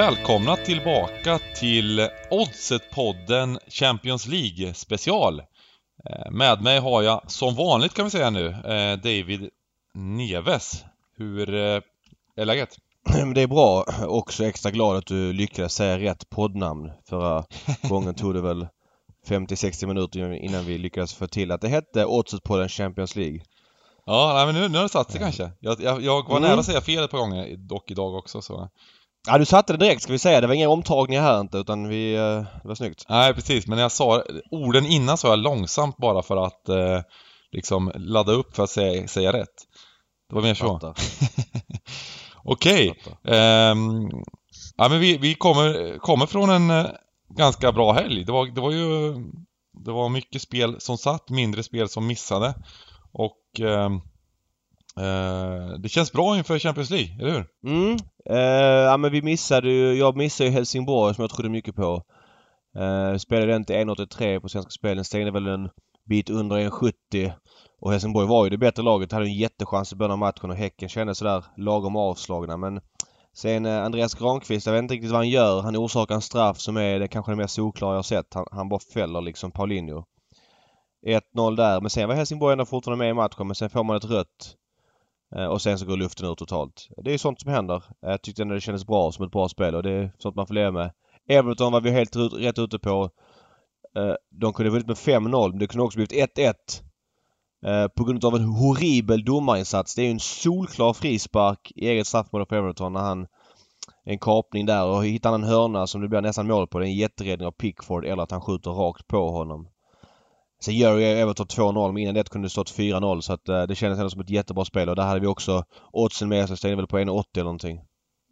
välkomna tillbaka till Oddset-podden Champions League special. Eh, med mig har jag, som vanligt kan vi säga nu, eh, David Neves. Hur eh, är läget? Det är bra. Också extra glad att du lyckades säga rätt poddnamn. Förra gången tog det väl 50-60 minuter innan vi lyckades få till att det hette Oddset-podden Champions League. Ja, men nu, nu har det satt sig kanske. Jag, jag, jag var mm. nära att säga fel ett par gånger, dock idag också så. Ja, du satte det direkt ska vi säga. Det var inga omtagningar här inte utan vi... Eh, det var snyggt. Nej, precis. Men jag sa orden innan sa jag långsamt bara för att eh, liksom ladda upp för att säga, säga rätt. Det var mer så. Okej. Okay. Um, ja, men vi, vi kommer, kommer från en uh, ganska bra helg. Det var, det var ju... Det var mycket spel som satt, mindre spel som missade. Och... Um, Eh, det känns bra inför Champions League, eller hur? Mm. Eh, ja men vi missade ju, jag missade ju Helsingborg som jag trodde mycket på. Uh, spelade den till 1,83 på Svenska Spelen, stängde väl en bit under 1,70. Och Helsingborg var ju det bättre laget, hade en jättechans i början av matchen och Häcken kändes sådär lagom avslagna men Sen Andreas Granqvist, jag vet inte riktigt vad han gör. Han orsakar en straff som är det kanske det mest solklara jag sett. Han, han bara fäller liksom Paulinho. 1-0 där, men sen var Helsingborg ändå fortfarande med i matchen men sen får man ett rött Eh, och sen så går luften ur totalt. Det är sånt som händer. Eh, jag tyckte ändå det kändes bra som ett bra spel och det är sånt man får leva med. Everton var vi helt rätt ute på. Eh, de kunde vunnit med 5-0 men det kunde också blivit 1-1. På grund av en horribel domarinsats. Det är ju en solklar frispark i eget straffområde på Everton när han en kapning där och hittar han en hörna som det blir nästan mål på. Det är en jätteräddning av Pickford eller att han skjuter rakt på honom. Sen gör ju Everton 2-0 men innan det kunde det stått 4-0 så att uh, det kändes ändå som ett jättebra spel och där hade vi också oddsen med så stängde väl på 1,80 eller någonting.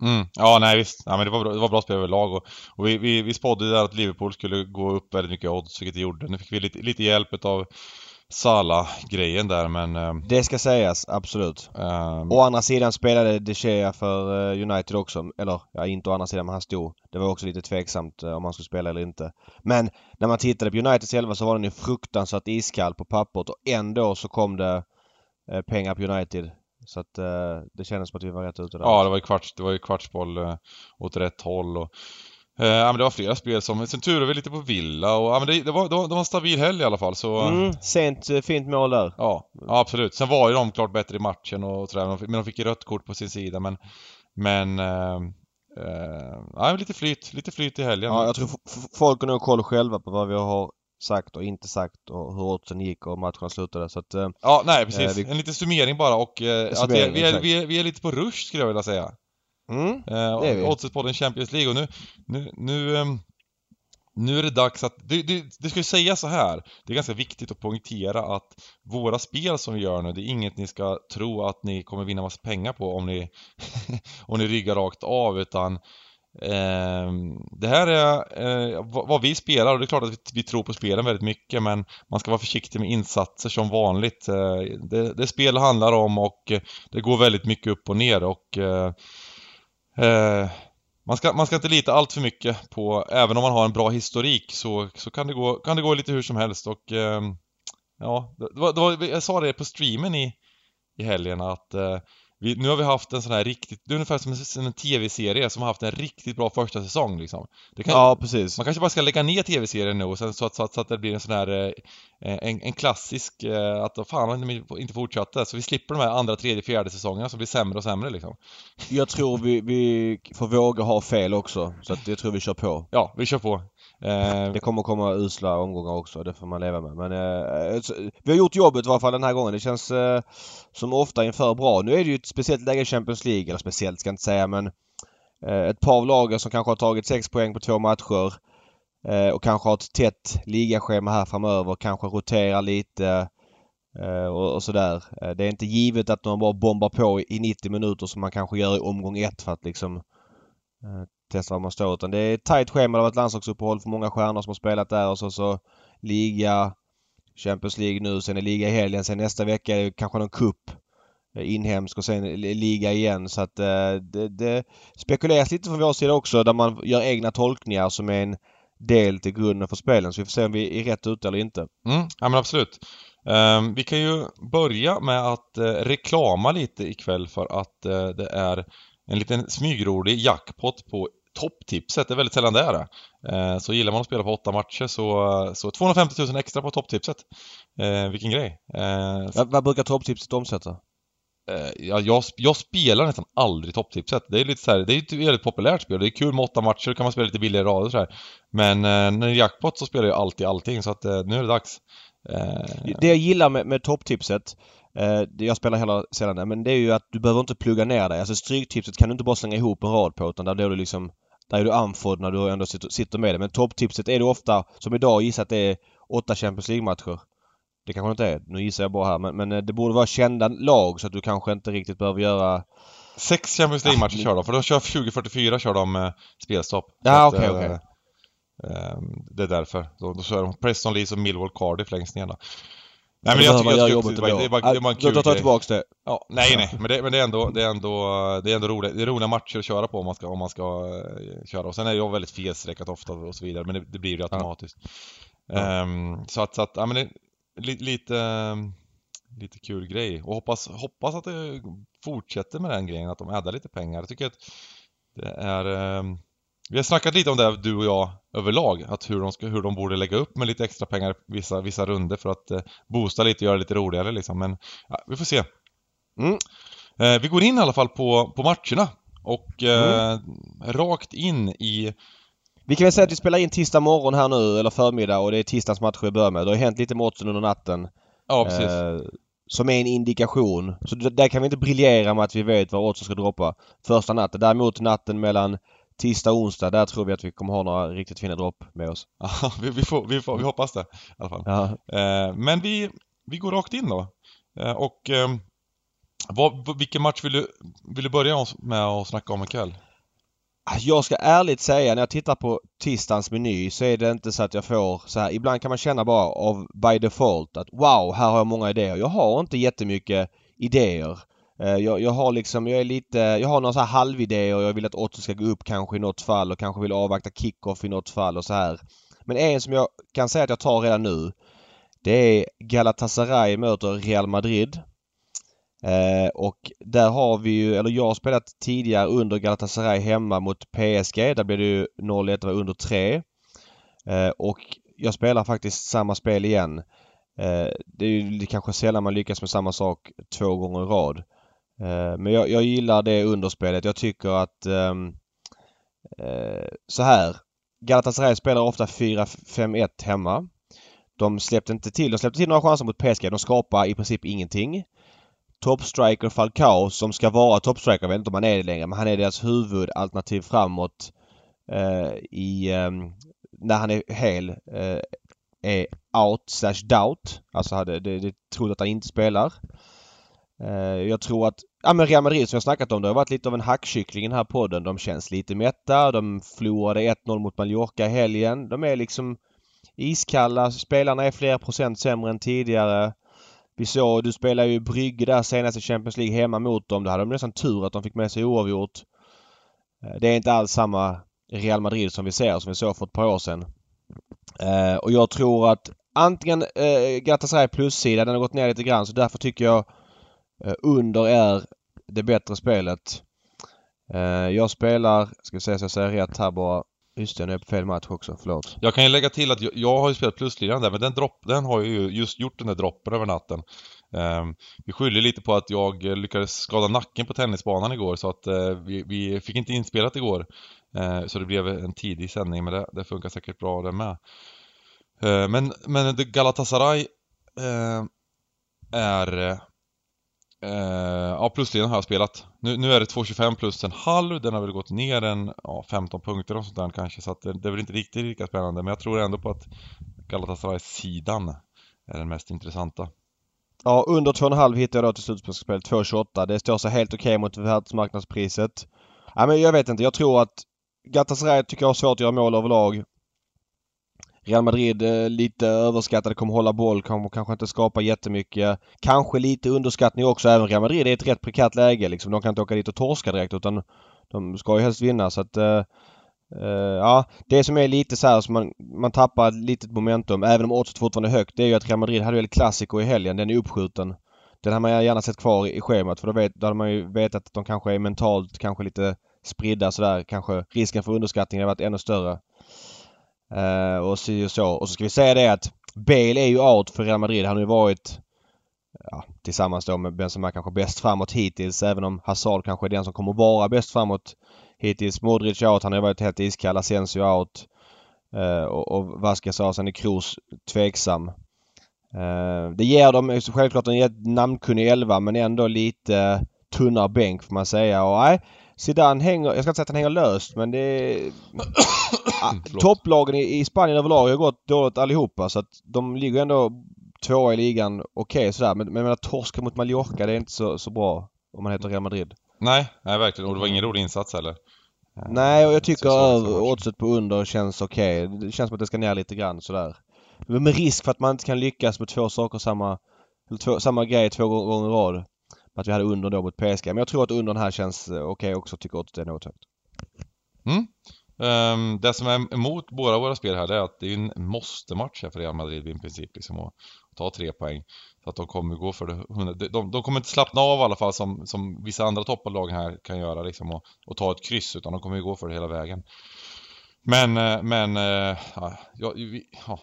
Mm. Ja, nej visst. Ja, men det, var bra, det var bra spel överlag och, och vi, vi, vi spådde där att Liverpool skulle gå upp väldigt mycket odds, vilket det gjorde. Nu fick vi lite, lite hjälp av Sala-grejen där men... Eh, det ska sägas, absolut. Um, å andra sidan spelade De Gea för uh, United också. Eller ja, inte å andra sidan men han stod. Det var också lite tveksamt uh, om han skulle spela eller inte. Men när man tittade på Uniteds elva så var den ju fruktansvärt iskall på pappret och ändå så kom det pengar på United. Så att det kändes som att vi var rätt ute där. Ja, det var ju kvarts, det var ju kvartsboll åt rätt håll och Eh, ja men det var flera spel som, sen turade vi lite på Villa och ja men det, det, var, det, var, det var en stabil helg i alla fall så... Mm, sent eh, fint mål där. Ja, ja absolut. Sen var ju de klart bättre i matchen och sådär, men de fick ju rött kort på sin sida men... Men... Eh, eh, ja, lite flyt, lite flyt i helgen. Ja, jag tror folk har nog koll själva på vad vi har sagt och inte sagt och hur oddsen gick och matchen slutade så att... Eh, ja, nej precis. Vi... En liten summering bara och eh, att vi, är, vi, är, vi, är, vi är lite på rush skulle jag vilja säga. Mm, eh, är vi. Oddset-podden Champions League och nu, nu, nu, um, nu är det dags att, det, det, det ska ju säga så här, det är ganska viktigt att poängtera att våra spel som vi gör nu, det är inget ni ska tro att ni kommer vinna massa pengar på om ni, om ni ryggar rakt av utan eh, det här är eh, vad vi spelar och det är klart att vi, vi, tror på spelen väldigt mycket men man ska vara försiktig med insatser som vanligt. Eh, det, det spel handlar om och det går väldigt mycket upp och ner och eh, man, ska, man ska inte lita allt för mycket på, även om man har en bra historik så, så kan, det gå, kan det gå lite hur som helst. Och eh, ja, det var, det var, jag sa det på streamen i, i helgen att eh, vi, nu har vi haft en sån här riktigt, det är ungefär som en, en tv-serie som har haft en riktigt bra första säsong liksom. Kan, ja, precis. Man kanske bara ska lägga ner tv-serien nu och sen, så, att, så, att, så att det blir en sån här, eh, en, en klassisk, eh, att fan de inte fortsatte, så vi slipper de här andra, tredje, fjärde säsongerna som blir sämre och sämre liksom. Jag tror vi, vi får våga ha fel också, så att jag tror vi kör på. Ja, vi kör på. Eh, det kommer komma usla omgångar också, det får man leva med. Men eh, eh vi har gjort jobbet i alla fall den här gången. Det känns eh, som ofta inför bra. Nu är det ju ett speciellt läge i Champions League, eller speciellt ska jag inte säga men eh, ett par av lagen som kanske har tagit 6 poäng på två matcher eh, och kanske har ett tätt ligaschema här framöver, kanske roterar lite eh, och, och, sådär. Eh, det är inte givet att de bara bombar på i 90 minuter som man kanske gör i omgång ett för att liksom eh, testa var man står. Utan det är ett tajt schema. Det har varit landslagsuppehåll för många stjärnor som har spelat där och så, så liga, Champions League nu, sen är liga i helgen. Sen nästa vecka är det kanske någon cup eh, inhemsk och sen liga igen. Så att eh, det, det spekuleras lite från vår sida också där man gör egna tolkningar som är en del till grunden för spelen. Så vi får se om vi är rätt ute eller inte. Mm, ja men absolut. Um, vi kan ju börja med att uh, reklama lite ikväll för att uh, det är en liten smygrolig jackpot på topptipset, det är väldigt sällan det är det. Eh, så gillar man att spela på åtta matcher så, så 250 000 extra på topptipset. Eh, vilken grej! Eh, Vad, vad brukar topptipset omsätta? Ja, jag, jag spelar nästan aldrig topptipset. Det är lite så här, det är ett väldigt populärt spel. Det är kul med åtta matcher, då kan man spela lite billigare rader så här. Men när det är jackpot så spelar jag alltid allting, så att nu är det dags. Det jag gillar med, med topptipset jag spelar heller sällan det, men det är ju att du behöver inte plugga ner dig. Alltså stryktipset kan du inte bara slänga ihop en rad på utan där är du liksom där är du andfådd när du ändå sitter, med det. Men topptipset är du ofta, som idag gissar att det är åtta Champions League-matcher. Det kanske inte är, nu gissar jag bara här, men, men eh, det borde vara kända lag så att du kanske inte riktigt behöver göra... Sex Champions League-matcher kör de, för de kör 2044 kör de eh, spelstopp. Ja, okej, eh, okej. eh, det är därför. Då, då kör de Preston, Leeds och Millwall Cardiff längst ner då. Nej, men jag tycker, jag jobbet tycker det, är bara- det är bara en Då kul tar jag tillbaks det. Ja, nej nej, men det, men det är ändå, det är ändå, det är ändå roligt. Det är roliga matcher att köra på om man ska, om man ska eh, köra. Och sen är jag väldigt felstreckat ofta och så vidare, men det, det blir ju automatiskt. Ja. Ehm, så att, så att, ja men det li, lite, ehm, lite kul grej. Och hoppas, hoppas att det fortsätter med den grejen, att de addar lite pengar. Jag tycker att det är, ehm, vi har snackat lite om det du och jag överlag, att hur de, ska, hur de borde lägga upp med lite extra pengar vissa, vissa runder för att eh, boosta lite och göra det lite roligare liksom. Men ja, vi får se. Mm. Eh, vi går in i alla fall på, på matcherna. Och eh, rakt in i... Vi kan väl säga att vi spelar in tisdag morgon här nu, eller förmiddag, och det är tisdagens matcher vi börjar med. Det har hänt lite oddsen under natten. Ja, precis. Eh, som är en indikation. Så där kan vi inte briljera med att vi vet var oddsen ska droppa första natten. Däremot natten mellan tisdag onsdag, där tror vi att vi kommer ha några riktigt fina dropp med oss. Ja, vi, vi, får, vi, får, vi hoppas det i alla fall. Ja. Eh, men vi, vi går rakt in då. Eh, och eh, vad, vilken match vill du, vill du börja med att snacka om ikväll? Jag ska ärligt säga när jag tittar på tisdagens meny så är det inte så att jag får så här. Ibland kan man känna bara av by default att wow, här har jag många idéer. Jag har inte jättemycket idéer. Eh, jag, jag har liksom, jag är lite, jag har några så här halvidéer och jag vill att Otto ska gå upp kanske i något fall och kanske vill avvakta kickoff i något fall och så här. Men en som jag kan säga att jag tar redan nu det är Galatasaray möter Real Madrid. Eh, och där har vi ju, eller jag har spelat tidigare under Galatasaray hemma mot PSG. Där blev det ju 0-1, det var under 3. Eh, och jag spelar faktiskt samma spel igen. Eh, det är ju kanske sällan man lyckas med samma sak två gånger i rad. Eh, men jag, jag gillar det underspelet. Jag tycker att ehm, eh, så här. Galatasaray spelar ofta 4-5-1 hemma. De släppte inte till. De släppte till några chanser mot PSG. De skapar i princip ingenting. Topstriker Falcao som ska vara topstriker, jag vet inte om han är det längre, men han är deras huvudalternativ framåt eh, i eh, när han är hel eh, är out slash doubt. Alltså hade, det, det trodde att han inte spelar. Eh, jag tror att Ja men Real Madrid som jag snackat om det har varit lite av en hackkyckling i den här podden. De känns lite mätta. De förlorade 1-0 mot Mallorca i helgen. De är liksom iskalla. Spelarna är flera procent sämre än tidigare. Vi såg, du spelade ju Brygge där senast i Champions League hemma mot dem. Då hade de nästan tur att de fick med sig oavgjort. Eh, det är inte alls samma Real Madrid som vi ser, som vi såg för ett par år sedan. Eh, och jag tror att antingen eh, Galatasaray plussida, den har gått ner lite grann så därför tycker jag eh, under är det bättre spelet. Eh, jag spelar, ska vi se så jag säger rätt här bara. Just det, nu är jag på fel match också. Förlåt. Jag kan ju lägga till att jag, jag har ju spelat plusliran där, men den, dropp, den har ju just gjort den där droppen över natten. Ehm, vi skyller lite på att jag lyckades skada nacken på tennisbanan igår, så att eh, vi, vi fick inte inspelat igår. Eh, så det blev en tidig sändning, men det, det funkar säkert bra det med. Eh, men, men Galatasaray eh, är... Eh, Uh, ja, pluslinan har jag spelat. Nu, nu är det 2,25 plus en halv. Den har väl gått ner en ja, 15 punkter och sånt där kanske. Så att det, det är väl inte riktigt lika spännande. Men jag tror ändå på att Galatasaray-sidan är den mest intressanta. Ja, under 2,5 hittade jag då till slutspelsspelet 2,28. Det står sig helt okej mot världsmarknadspriset. Ja, men jag vet inte. Jag tror att Galatasaray tycker jag har svårt att göra mål överlag. Real Madrid eh, lite överskattade, kommer hålla boll, kommer kanske inte skapa jättemycket. Kanske lite underskattning också. Även Real Madrid är i ett rätt prekärt läge liksom. De kan inte åka dit och torska direkt utan de ska ju helst vinna så att eh, eh ja, det som är lite så här som man, man tappar litet momentum även om oddset fortfarande är högt det är ju att Real Madrid hade väl klassiker i helgen. Den är uppskjuten. Den hade man gärna sett kvar i schemat för då, vet, då hade man ju vetat att de kanske är mentalt kanske lite spridda sådär kanske risken för underskattning har varit ännu större. Uh, och så och så. Och så ska vi säga det att Bale är ju out för Real Madrid. Han har ju varit ja, tillsammans då med vem som är kanske bäst framåt hittills. Även om Hazard kanske är den som kommer vara bäst framåt hittills. Modric out. Han har ju varit helt iskall. Asensio out. Uh, och, och Vasquez out. Sen är Kroos tveksam. Uh, det ger dem självklart en namnkunnig elva men ändå lite tunnare bänk får man säga. Och nej, Zidane hänger, jag ska inte säga att han hänger löst men det är... topplagen i, i Spanien överlag har gått dåligt allihopa så att de ligger ändå tvåa i ligan okej okay, sådär. Men, men jag torska mot Mallorca det är inte så, så bra om man heter Real Madrid. Nej, nej verkligen. Och det var ingen rolig insats heller. Nej, och jag tycker oddset på under känns okej. Okay. Det känns som att det ska ner lite grann sådär. Men med risk för att man inte kan lyckas med två saker samma... Två, samma grej två gånger i rad. Att vi hade under då mot PSG. Men jag tror att undern här känns eh, okej okay också. Tycker att det är något högt. Mm. Um, det som är emot båda våra spel här det är att det är en måste-match här för Real Madrid i princip liksom att ta tre poäng. Så att de kommer gå för det. De, de, kommer inte slappna av i alla fall som, som vissa andra topplag här kan göra liksom och, och ta ett kryss utan de kommer ju gå för det hela vägen. Men, eh, men, eh, ja, ja, ja,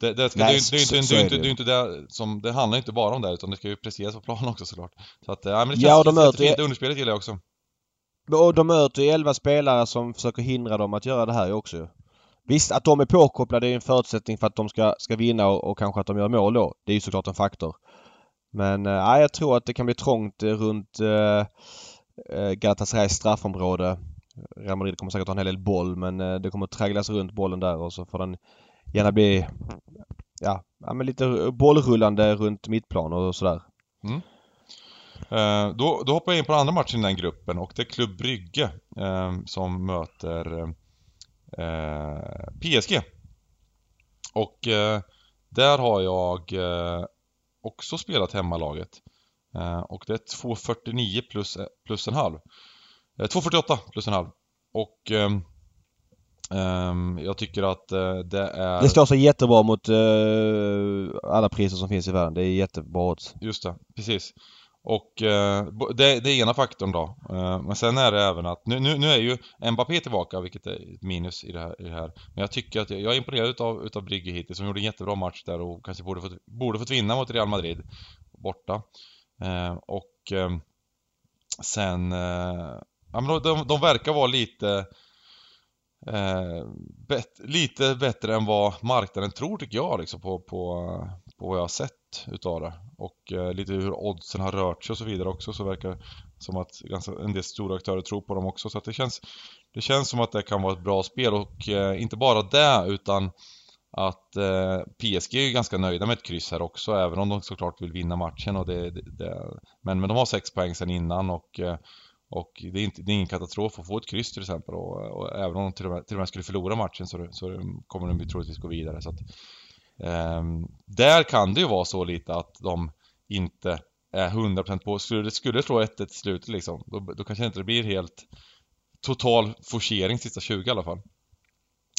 det, det, ska, Nej, det, det, det, det, det, det, inte det som, det handlar inte bara om det utan det ska ju presteras på planen också såklart. Så att, ja men det känns ja, de möter fint, underspelet gillar jag också. Och de möter ju 11 spelare som försöker hindra dem att göra det här också. Visst, att de är påkopplade är en förutsättning för att de ska, ska vinna och, och kanske att de gör mål då. Det är ju såklart en faktor. Men äh, jag tror att det kan bli trångt runt äh, Galatasarays straffområde. Real Madrid kommer säkert ha en hel del boll men äh, det kommer tragglas runt bollen där och så får den gärna bli ja, ja men lite bollrullande runt mittplan och sådär. Mm. Eh, då, då hoppar jag in på den andra matchen i den gruppen och det är Klubb Brygge eh, som möter eh, PSG. Och eh, där har jag eh, också spelat hemmalaget. Eh, och det är 2.49 plus, plus en halv. Eh, 2.48 plus en halv. Och eh, Um, jag tycker att uh, det är... Det står sig jättebra mot uh, alla priser som finns i världen. Det är jättebra odds. Just det, precis. Och uh, det, det är ena faktorn då. men sen är det även att, nu, nu, nu är ju Mbappé tillbaka vilket är ett minus i det här. I det här. Men jag tycker att jag, jag är imponerad utav, utav Brygge hittills som gjorde en jättebra match där och kanske borde fått, borde fått vinna mot Real Madrid borta. och sen, ja men de, de, de verkar vara lite eh, bet, lite bättre än vad marknaden tror tycker jag liksom på, på, på vad jag har sett utav det. Och eh, lite hur oddsen har rört sig och så vidare också så verkar det som att ganska, en del stora aktörer tror på dem också. Så att det känns, det känns som att det kan vara ett bra spel och eh, inte bara det utan att eh, PSG är ganska nöjda med ett kryss här också även om de såklart vill vinna matchen och det, det, det men, men de har sex poäng sedan innan och eh, och det är, inte, det är ingen katastrof att få ett kryss till exempel och, och även om de till och, med, till och med skulle förlora matchen så, så kommer de troligtvis gå vidare. Så att, eh, där kan det ju vara så lite att de inte är 100% på. Skulle det skulle slå 1 1 slut liksom, då, då kanske inte det blir helt total forcering sista 20 i alla fall.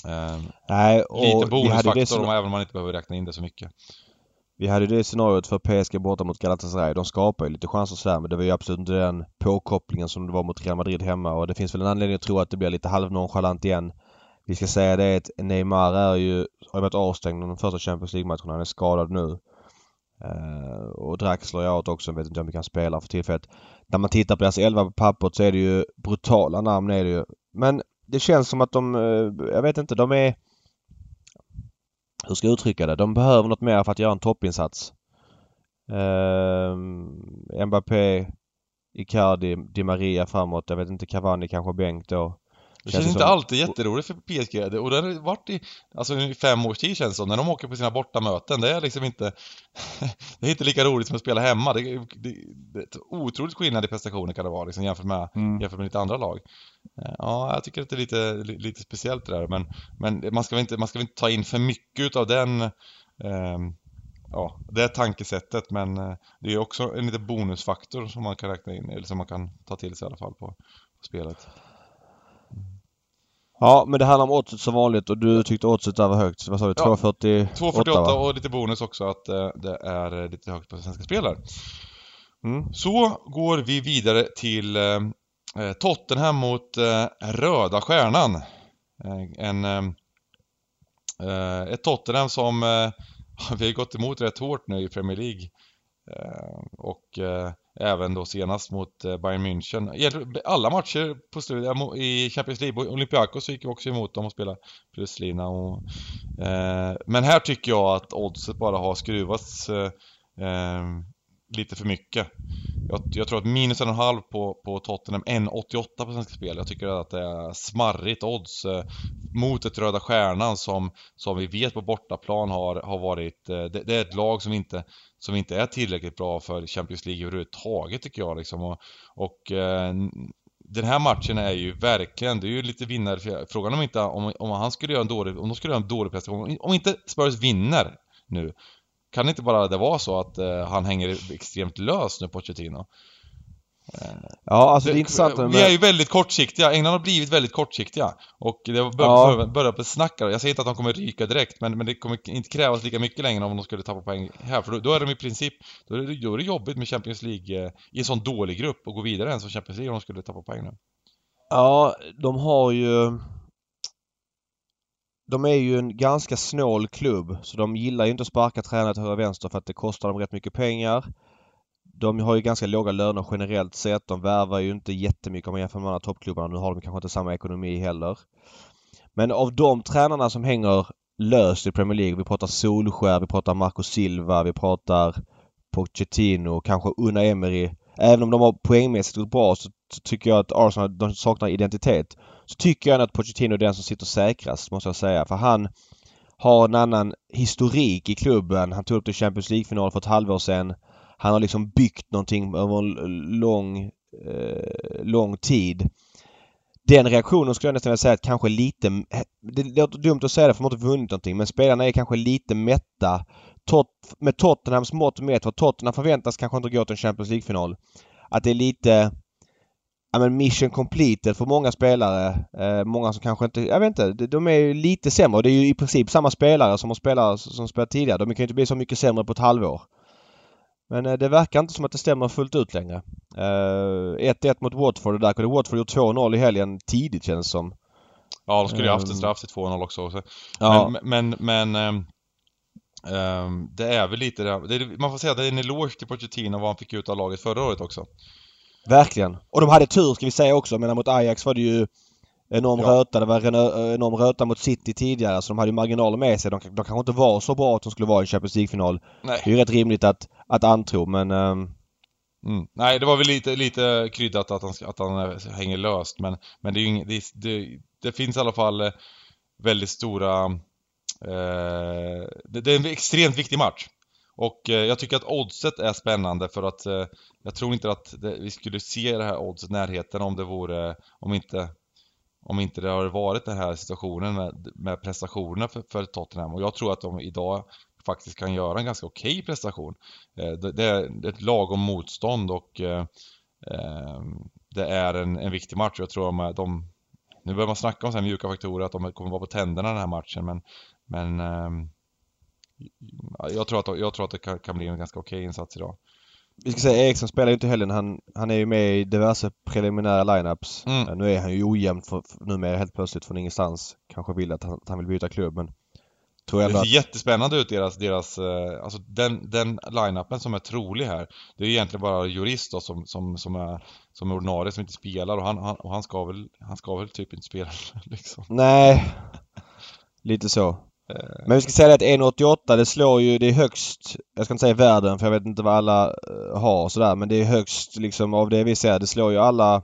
Eh, Nej, och lite bonusfaktor även om man inte behöver räkna in det så mycket. Vi hade det scenariot för PSG borta mot Galatasaray. De skapar ju lite chanser sådär men det var ju absolut inte den påkopplingen som det var mot Real Madrid hemma och det finns väl en anledning att tro att det blir lite halvnonchalant igen. Vi ska säga det att Neymar är ju, har varit avstängd de första Champions League-matcherna. Han är skadad nu. Uh, och Draxler är out också. Jag vet inte om vi kan spela för tillfället. När man tittar på deras elva på pappret så är det ju brutala namn är det ju. Men det känns som att de, uh, jag vet inte, de är hur ska jag uttrycka det? De behöver något mer för att göra en toppinsats. Uh, Mbappé, Icardi, Di Maria framåt. Jag vet inte, Cavani kanske bänk då. Det känns, känns inte som... alltid jätteroligt för PSG och det har varit i, alltså i fem års tid känns det som, när de åker på sina bortamöten. Det är liksom inte, det är inte lika roligt som att spela hemma. Det, det, det är otroligt skillnad i prestationer kan det vara liksom, jämfört, med, mm. jämfört med lite andra lag. Eh, ja, jag tycker att det är lite, lite speciellt det där, men, men man, ska väl inte, man ska väl inte ta in för mycket av den eh, Ja, det är tankesättet men eh, det är också en liten bonusfaktor som man kan räkna in, eller som man kan ta till sig i alla fall på, på spelet. Ja, men det handlar om oddset som vanligt och du tyckte oddset där var högt. Vad sa du? Ja, 2,48? 2,48 och lite bonus också att eh, det är lite högt på svenska spelare. Mm. Så går vi vidare till eh, eh, Tottenham mot eh, Röda Stjärnan. Eh, en, ett Tottenham som vi har gått emot rätt hårt nu i Premier League. och även då senast mot eh, Bayern München. Alla matcher på slutet i Champions League, Olympiakos gick vi också emot dem och spelade pluslina. Och, eh, men här tycker jag att oddset bara har skruvats eh, ehm, lite för mycket. Jag, jag, tror att minus en och en halv på, på Tottenham, 1,88 på Svenska Spel. Jag tycker att det är smarrigt odds eh, mot ett Röda Stjärnan som, som vi vet på bortaplan har, har varit, eh, det, det, är ett lag som inte, som inte är tillräckligt bra för Champions League överhuvudtaget tycker jag liksom. Och, och eh, den här matchen är ju verkligen, det är ju lite vinnare, frågan om inte, om, om han skulle göra en dålig, om de skulle göra en dålig prestation, om inte Spurs vinner nu kan det inte bara det vara så att uh, han hänger extremt lös nu, Pochettino? Uh, ja, alltså det, det är intressant med... Vi är ju väldigt kortsiktiga, England har blivit väldigt kortsiktiga. Och det börjar ja. börja på snacka. Jag säger inte att de kommer ryka direkt, men, men det kommer inte krävas lika mycket längre om de skulle tappa poäng här. För då, då är de i princip, då är, det, då är det jobbigt med Champions League uh, i en sån dålig grupp och gå vidare ens som Champions League om de skulle tappa poäng nu. Ja, de har ju de är ju en ganska snål klubb så de gillar ju inte att sparka tränare till höger och vänster för att det kostar dem rätt mycket pengar. De har ju ganska låga löner generellt sett. De värvar ju inte jättemycket om man jämför med andra toppklubbarna. Nu har de kanske inte samma ekonomi heller. Men av de tränarna som hänger löst i Premier League. Vi pratar Solskär, vi pratar Marco Silva, vi pratar Pochettino, kanske Una Emery. Även om de har poängmässigt gått bra så tycker jag att Arsenal de saknar identitet. Så tycker jag att Pochettino är den som sitter säkrast måste jag säga. För han har en annan historik i klubben. Han tog upp till Champions League-final för ett halvår sedan. Han har liksom byggt någonting över en lång, eh, lång tid. Den reaktionen skulle jag nästan vilja säga att kanske lite... Det låter dumt att säga det för de har inte vunnit någonting men spelarna är kanske lite mätta. Tot, med Tottenhams mått mätt för Tottenham förväntas kanske inte gå till en Champions League-final. Att det är lite ja, men mission completed för många spelare. Eh, många som kanske inte, jag vet inte, de är lite sämre. Det är ju i princip samma spelare som har spelat, som spelat tidigare. De kan ju inte bli så mycket sämre på ett halvår. Men eh, det verkar inte som att det stämmer fullt ut längre. 1-1 eh, mot Watford och där kunde Watford gjort 2-0 i helgen tidigt känns det som. Ja, de skulle ju haft en ehm. straff till 2-0 också. Så. Ja. Men, men, men um, det är väl lite det, man får säga att det är en eloge till Pochettino vad han fick ut av laget förra året också. Verkligen. Och de hade tur ska vi säga också. Men mot Ajax var det ju enorm ja. röta. Det var enorm röta mot City tidigare så de hade ju marginaler med sig. De, de kanske inte var så bra att de skulle vara i Champions League-final. Det är ju rätt rimligt att, att antro men... Um... Mm. Nej, det var väl lite, lite kryddat att han, att han hänger löst men, men det, är ju det, det, det finns i alla fall eh, väldigt stora... Eh, det, det är en extremt viktig match. Och eh, jag tycker att oddset är spännande för att eh, jag tror inte att det, vi skulle se det här oddset närheten om det vore, om inte om inte det har varit den här situationen med, med prestationerna för, för Tottenham och jag tror att de idag faktiskt kan göra en ganska okej okay prestation. Eh, det, det, är ett lagom motstånd och det är en, en viktig match. Jag tror att de, nu börjar man snacka om så här mjuka faktorer, att de kommer vara på tänderna den här matchen men, men jag tror att, jag tror att det kan, kan bli en ganska okej insats idag. Vi ska säga Eriksson spelar ju inte heller. Han, han är ju med i diverse preliminära lineups. Mm. Nu är han ju ojämn för, för, numera helt plötsligt från ingenstans. Kanske vill att han, att han vill byta klubb men Tror jag det ser att... jättespännande ut deras, deras eh, alltså den, den line-upen som är trolig här. Det är egentligen bara Jurist då som, som, som är, som är ordinarie som inte spelar och han, han, och han ska väl, han ska väl typ inte spela liksom. Nej. Lite så. Men vi ska säga att 1,88 det slår ju, det är högst, jag ska inte säga världen för jag vet inte vad alla eh, har sådär men det är högst liksom av det vi ser. Det slår ju alla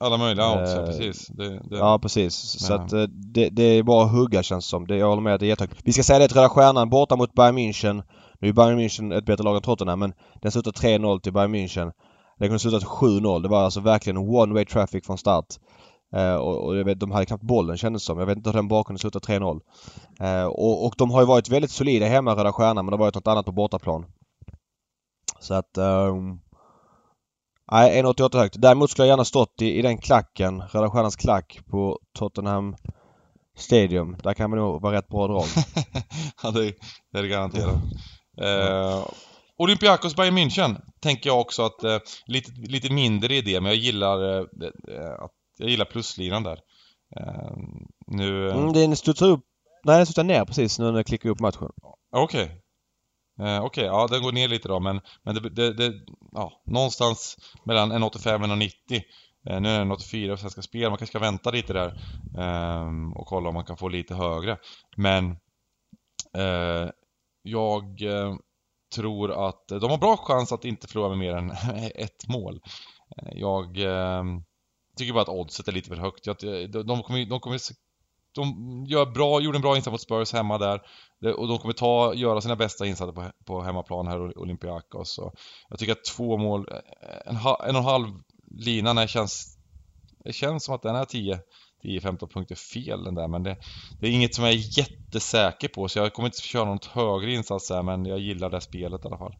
alla möjliga odds, ja, precis. Det, det... Ja precis. Så ja. att eh, det, det, är bara att hugga känns som. Det, jag håller med att det är jättehögt. Vi ska säga det att Röda Stjärnan borta mot Bayern München. Nu är Bayern München ett bättre lag än Tottenham men den slutar 3-0 till Bayern München. Det kunde slutat 7-0. Det var alltså verkligen one way traffic från start. Uh, och, och jag vet, de hade knappt bollen kändes som. Jag vet inte hur den bakgrunden slutade 3-0. Uh, eh, och, och de har ju varit väldigt solida hemma Röda Stjärnan men det har varit något annat på bortaplan. Så att... Um, nej, 1,88 högt. Däremot skulle jag gärna stått i, i den klacken, Röda Stjärnans klack på Tottenham Stadium. Där kan man nog vara rätt bra drag. ja, det, det är det garanterat. Uh, Olympiakos Bayern München. tänker jag också att, eh, lite, lite mindre i det, men jag gillar, eh, att, jag gillar pluslinan där. Eh, nu... eh, Mm, den studsar upp. Nej, den studsar ner precis nu när jag klickar upp matchen. Okej. Eh, Okej, ja den går ner lite då men, men det, det, det ja, någonstans mellan 1,85 och 1,90. Eh, nu är den 1,84 på Svenska Spel, man kanske ska vänta lite där ehm, och kolla om man kan få lite högre. Men eh, jag tror att de har bra chans att inte förlora med mer än ett mål. Jag eh, tycker bara att oddset är lite för högt. Jag, de, de kommer, de kommer de gör bra, gjorde en bra insats mot Spurs hemma där. Och de kommer ta, göra sina bästa insatser på, på hemmaplan här, Olympiakos. Så jag tycker att två mål, eh, en, ha- en och en halv lina, när det känns... Det känns som att den är 10-15 punkter fel den där, men det, det är inget som jag är jättesäker på, så jag kommer inte köra något högre insats här, men jag gillar det spelet i alla fall.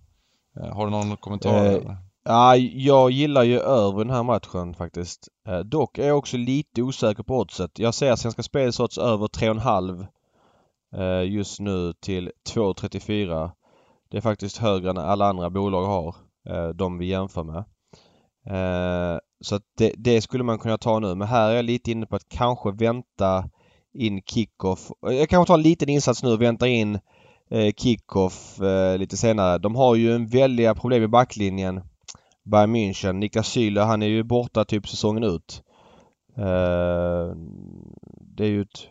Eh, har du någon kommentar? Eh, eller? Ja, jag gillar ju över den här matchen faktiskt. Eh, dock är jag också lite osäker på oddset. Jag ser Svenska Spels odds över 3,5 eh, just nu till 2,34. Det är faktiskt högre än alla andra bolag har. Eh, de vi jämför med. Eh, så att det, det skulle man kunna ta nu. Men här är jag lite inne på att kanske vänta in kickoff. Eh, jag kanske tar en liten insats nu och väntar in eh, kickoff eh, lite senare. De har ju en väldiga problem i backlinjen. Bayern München. Niklas Süle han är ju borta typ säsongen ut. Eh, det är ju ett,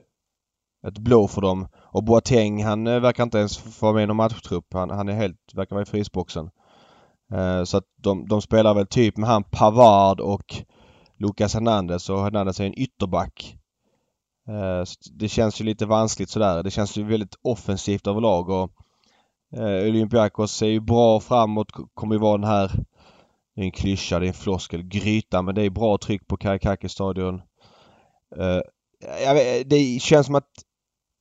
ett blå för dem. Och Boateng han eh, verkar inte ens få vara med i någon matchtrupp. Han, han är helt, verkar vara i frysboxen. Eh, så att de, de spelar väl typ med han Pavard och Lucas Hernandez och Hernandez är en ytterback. Eh, så det känns ju lite vanskligt sådär. Det känns ju väldigt offensivt överlag och eh, Olympiakos är ju bra framåt. Kommer ju vara den här det är en klyscha, det är en floskel. Gryta, men det är bra tryck på Karikaki-stadion. Uh, eh, jag vet, det känns som att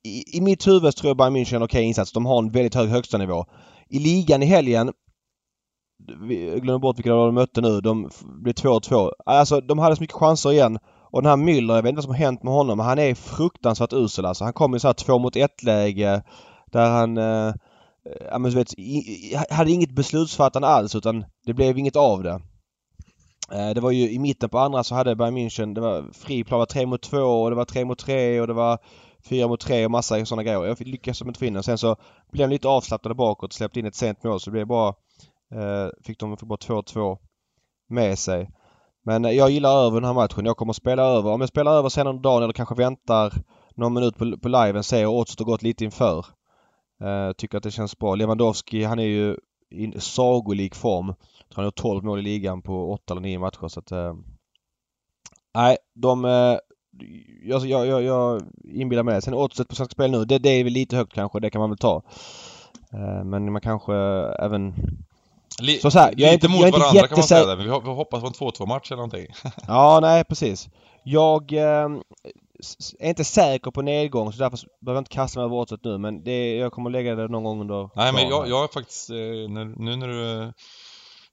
i, i mitt huvud tror jag Bayern München är en okej insats. De har en väldigt hög högsta nivå. I ligan i helgen jag glömmer bort vilka de mötte nu. De blev 2-2. Alltså de hade så mycket chanser igen. Och den här Müller, jag vet inte vad som har hänt med honom, men han är fruktansvärt usel alltså. Han kom i så här två mot ett läge där han eh, ja, men du vet, i, hade inget beslutsfattande alls utan det blev inget av det. Eh, det var ju i mitten på andra så hade Bayern München, det var fri plan, det var 3 mot 2 och det var 3 mot 3 och det var 4 mot 3 och massa sådana grejer. Jag lyckades inte få in den. Sen så blev de lite avslappnade bakåt, släppte in ett sent mål så det blev bara, eh, fick de fick bara 2-2 med sig. Men eh, jag gillar över den här matchen. Jag kommer att spela över. Om jag spelar över sen under dagen eller kanske väntar någon minut på, på liven, ser jag oddset har gått lite inför. Uh, tycker att det känns bra. Lewandowski han är ju i sagolik form. Jag tror han har gjort 12 mål i ligan på 8 eller 9 matcher så att... eh, Nej, de... eh, jag, jag, jag, jag inbillar mig det. Sen oddset på Svenska Spel nu, det, det är väl lite högt kanske. Det kan man väl ta. Eh, men man kanske även... Li- så så här, jag är lite inte- mot jag är inte varandra kan man säga där, men vi hoppas på en 2-2 match eller någonting. Ja, nej precis. Jag eh, s- är inte säker på nedgång så därför behöver jag inte kasta mig över oddset nu men det, jag kommer lägga det någon gång under Nej men jag, jag är faktiskt, eh, när, nu när du eh,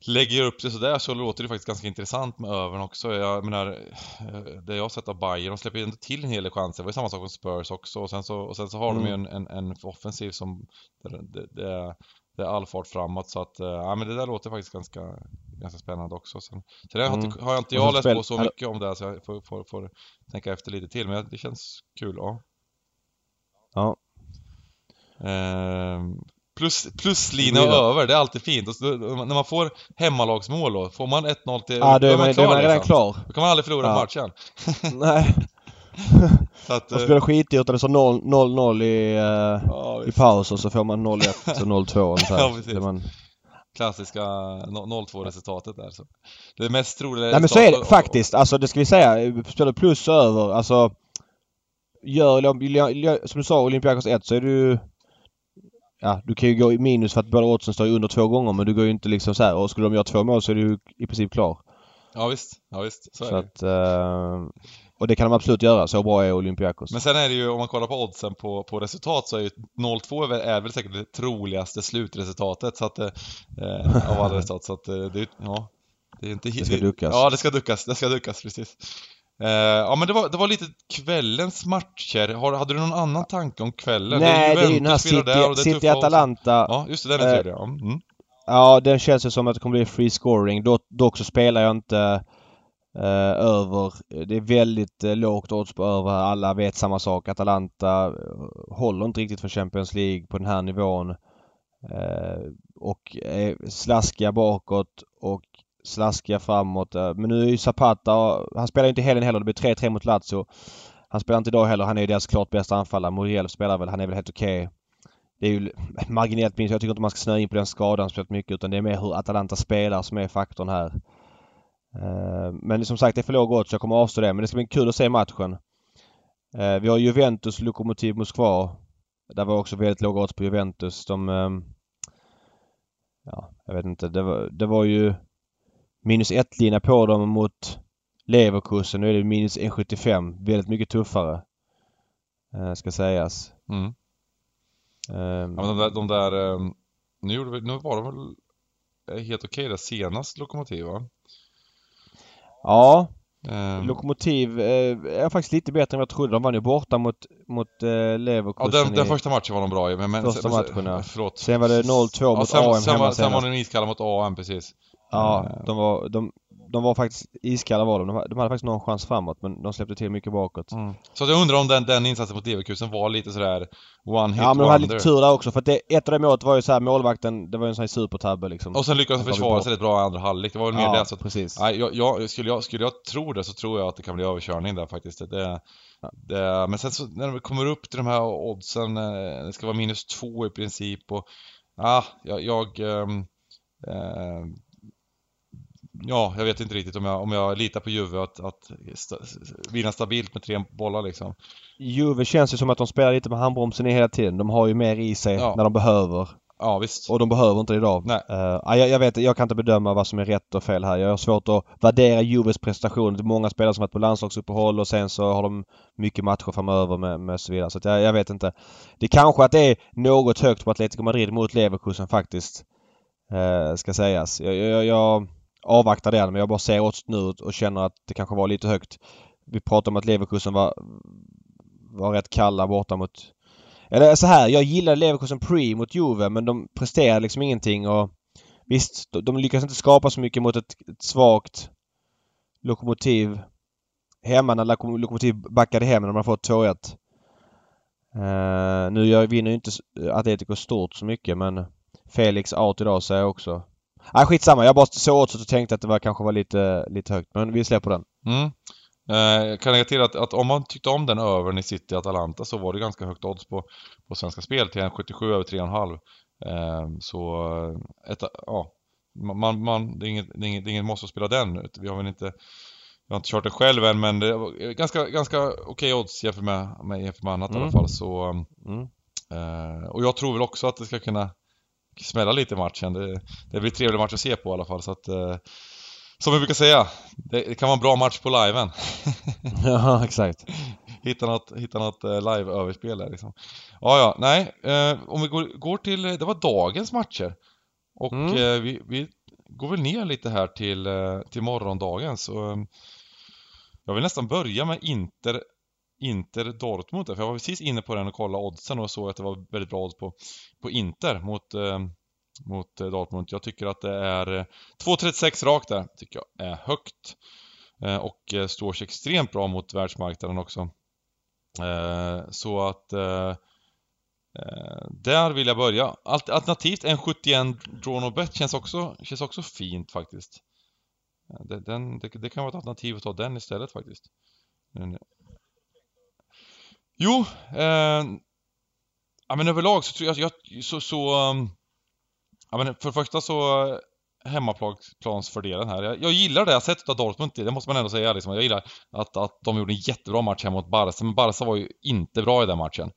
lägger upp det sådär så låter det faktiskt ganska intressant med övern också. Jag menar, eh, det jag har sett av Bayern, de släpper ju inte till en hel del chanser. Det var ju samma sak med Spurs också och sen så, och sen så har de ju en, en, en offensiv som, det, det, är, det är all fart framåt så att, ja men det där låter faktiskt ganska, ganska spännande också. Sen, har, jag inte, har jag inte jag så läst spel- på så mycket om det här så jag får, får, får tänka efter lite till men det känns kul, ja. Ja. Ehm, plus, pluslina Det och det. över, det är alltid fint. Och så, när man får hemmalagsmål då, får man 1-0 till... Ja, då är man, då är man redan liksom. klar. Då kan man aldrig förlora Ja. matchen. Nej. Så att, Man eh, spelar skitdyrt det 0 0-0 i, eh, ja, i paus och så får man 0-1 och 0-2 och så här. Ja, precis. Klassiska no- 0-2 resultatet där. Så. Det mest troliga Nej men så är det faktiskt. Alltså det ska vi säga. Spelar plus över. Alltså. Gör, som du sa Olympiakos 1 så är du. Ja, du kan ju gå i minus för att båda oddsen står under två gånger men du går ju inte liksom så här. Och skulle de göra två mål så är du i princip klar. Ja visst, ja visst. Så är Så det. att... Eh, och det kan de absolut göra. Så bra är Olympiakos. Men sen är det ju, om man kollar på oddsen på, på resultat så är ju 0-2 är väl, är väl säkert det troligaste slutresultatet så att, eh, av alla resultat. Så att eh, det, ja, det är inte Det ska duckas. Ja, det ska duckas, det ska duckas, precis. Eh, ja men det var, det var lite kvällens matcher. Har, hade du någon annan tanke om kvällen? Nej, det är ju den här och City-. City-Atalanta. Ja, just det, den är Eh, trevlig. Ja. Mm. Ja, den känns ju som att det kommer bli free scoring. Dock, dock så spelar jag inte Eh, över. Det är väldigt eh, lågt odds på över. Alla vet samma sak. Atalanta eh, håller inte riktigt för Champions League på den här nivån. Och är slaskiga bakåt och slaskiga framåt. Men nu är ju Zapata, han spelar inte helgen heller. Det blir 3-3 mot Lazio. Han spelar inte idag heller. Han är ju deras klart bästa anfallare. Muriel spelar väl. Han är väl helt okej. Okay. Det är ju marginellt minst. Jag tycker inte man ska snöa in på den skadan speciellt mycket utan det är mer hur Atalanta spelar som är faktorn här. Eh, men som sagt det är för låg odds så jag kommer avstå det. Men det ska bli kul att se matchen. Eh, vi har Juventus Lokomotiv Moskva. Där var också väldigt låga odds på Juventus. De... Ehm, ja, jag vet inte. Det var, det var ju minus 1-lina på dem mot Leverkusen. Nu är det minus 1,75. Väldigt mycket tuffare. Eh, ska sägas. Mm. Um, ja, de där, de där um, nu, gjorde vi, nu var de väl helt okej okay, det senast Lokomotiv va? Ja. Um, Lokomotiv eh, är faktiskt lite bättre än jag trodde. De vann ju borta mot, mot eh, Leverkusen. Ja, den, den första matchen var de bra i. Men, men, första matchen ja. Förlåt. Sen var det 0-2 mot sen, AM sen, hemma sen var de iskalla mot AM precis. Ja, uh, de var, de, de var faktiskt iskalla var de. De hade faktiskt någon chans framåt men de släppte till mycket bakåt. Mm. Så jag undrar om den, den insatsen mot Leverkusen var lite sådär one hit Ja men de hade lite tur där också för att det, ett av de målet var ju såhär målvakten, det var ju en sån här supertabbe liksom. Och sen lyckades de försvara sig rätt bra i andra halvlek. Det var väl mer ja, det. Så precis. Nej, jag, jag, skulle, jag, skulle jag tro det så tror jag att det kan bli överkörning där faktiskt. Det, det, men sen så när de kommer upp till de här oddsen, eh, det ska vara minus två i princip och Ja, jag, jag ähm, äh, ja, jag vet inte riktigt om jag, om jag litar på Juve att, att sta, vinna stabilt med tre bollar liksom. Juve känns ju som att de spelar lite med handbromsen hela tiden. De har ju mer i sig ja. när de behöver. Ja, visst. Och de behöver inte det idag. Nej. Uh, jag, jag, vet jag kan inte bedöma vad som är rätt och fel här. Jag har svårt att värdera Juves prestation. Det är många spelare som varit på landslagsuppehåll och sen så har de mycket matcher framöver med, med så vidare. Så jag, jag, vet inte. Det är kanske att det är något högt på Atletico Madrid mot Leverkusen faktiskt. Uh, ska sägas. Jag, jag, avvaktar den men jag bara ser oddset nu och känner att det kanske var lite högt. Vi pratade om att Leverkusen var, var rätt kalla borta mot... Eller så här, jag gillade Leverkusen pre mot Juve men de presterade liksom ingenting och visst, de lyckas inte skapa så mycket mot ett, ett svagt Lokomotiv hemma när Lokomotiv backade hem när de fått 2-1. Uh, eh, nu jag vinner ju inte Atletico stort så mycket men Felix out idag säger jag också. Nej skitsamma. Jag bara såg åt och tänkte att det var, kanske var lite, lite högt. Men vi släpper den. Mm. Eh, kan lägga till att, att om man tyckte om den övern i City Atalanta så var det ganska högt odds på, på Svenska Spel till 1,77 över 3,5. Eh, så ett, ja, man, man, det, är inget, det, är inget, det är inget måste att spela den. Vi har väl inte jag har inte kört den själv än men det är ganska, ganska okej okay odds jämfört med, med, jämfört med annat mm. i alla mm. fall. Så, mm. eh, och jag tror väl också att det ska kunna smälla lite i matchen. Det, det blir trevlig match att se på i alla fall så att eh, Som vi brukar säga, det, kan vara en bra match på liven. ja, exakt. hitta något, hitta något eh, live-överspel där liksom. Ja, ja, nej. Eh, om vi går, går till, det var dagens matcher. Och mm. eh, vi, vi går väl ner lite här till, eh, till morgondagens. Och, jag vill nästan börja med Inter Inter Dortmund. För jag var precis inne på den och kollade oddsen och såg att det var väldigt bra odds på, på Inter mot, eh, mot eh, Dortmund. Jag tycker att det är eh, 2,36 rakt där, tycker jag är högt. Eh, och eh, står sig extremt bra mot världsmarknaden också. Eh, så att eh, där vill jag börja. Alternativt en 71 draw no bet känns också, känns också fint faktiskt. Den, det, det kan vara ett alternativ att ta den istället faktiskt. Jo, eh, ja men överlag så tror jag, jag så, så um, ja men för det första så eh, hemmaplansfördelen här. Jag, jag gillar det jag sett av Dortmund, det måste man ändå säga liksom. Jag gillar att, att de gjorde en jättebra match hemma mot Barca, men Barca var ju inte bra i den matchen.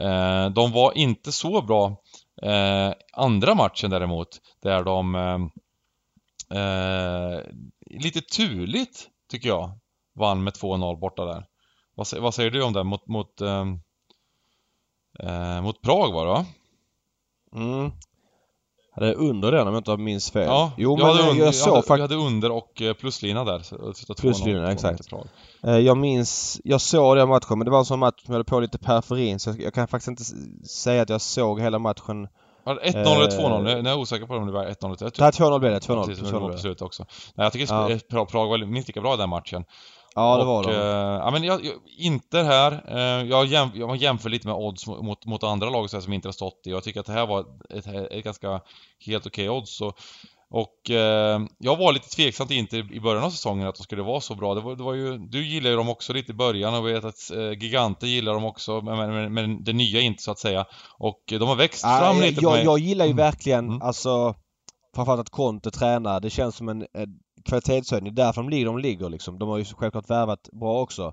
Eh, de var inte så bra eh, andra matchen däremot, där de eh, eh lite turligt, tycker jag, vann med 2-0 borta där. Vad, vad, säger du om det mot, mot, eh, eh, mot Prag var det va? Mm. Hade jag under den om jag inte minns fel? Ja, jo, jag, men hade, jag, jag såg faktiskt... Jag hade under och eh, pluslina där. Pluslina, exakt. Eh, jag minns, jag såg den matchen men det var en sån match som jag hade på lite periferin så jag kan faktiskt inte säga att jag såg hela matchen Var det 1-0 eller 2-0? Nu är jag osäker på om det var 1-0 eller 3 Det här 2-0 blev det, 2-0. Precis, som det 2-0 var på slutet också. Nej, jag tycker ja. Prag var minst lika bra i den matchen. Ja, det och, var de. eh, ja, men jag, jag, Inter här, eh, jag, jäm, jag jämför lite med odds mot, mot, andra lag så här, som inte har stått i. Jag tycker att det här var ett, ett, ett ganska helt okej odds. Och, och eh, jag var lite tveksam till Inter i början av säsongen att de skulle vara så bra. Det var, det var ju, du gillar ju dem också lite i början och vet att eh, Giganter gillar dem också, men, men, men, det nya Inter så att säga. Och de har växt Ja, fram jag, lite på jag, mig. jag gillar ju Mm. verkligen, Mm. alltså framförallt att Conte tränar. Det känns som en, en kvalitetshöjning. Därför de ligger de ligger liksom. De har ju självklart värvat bra också.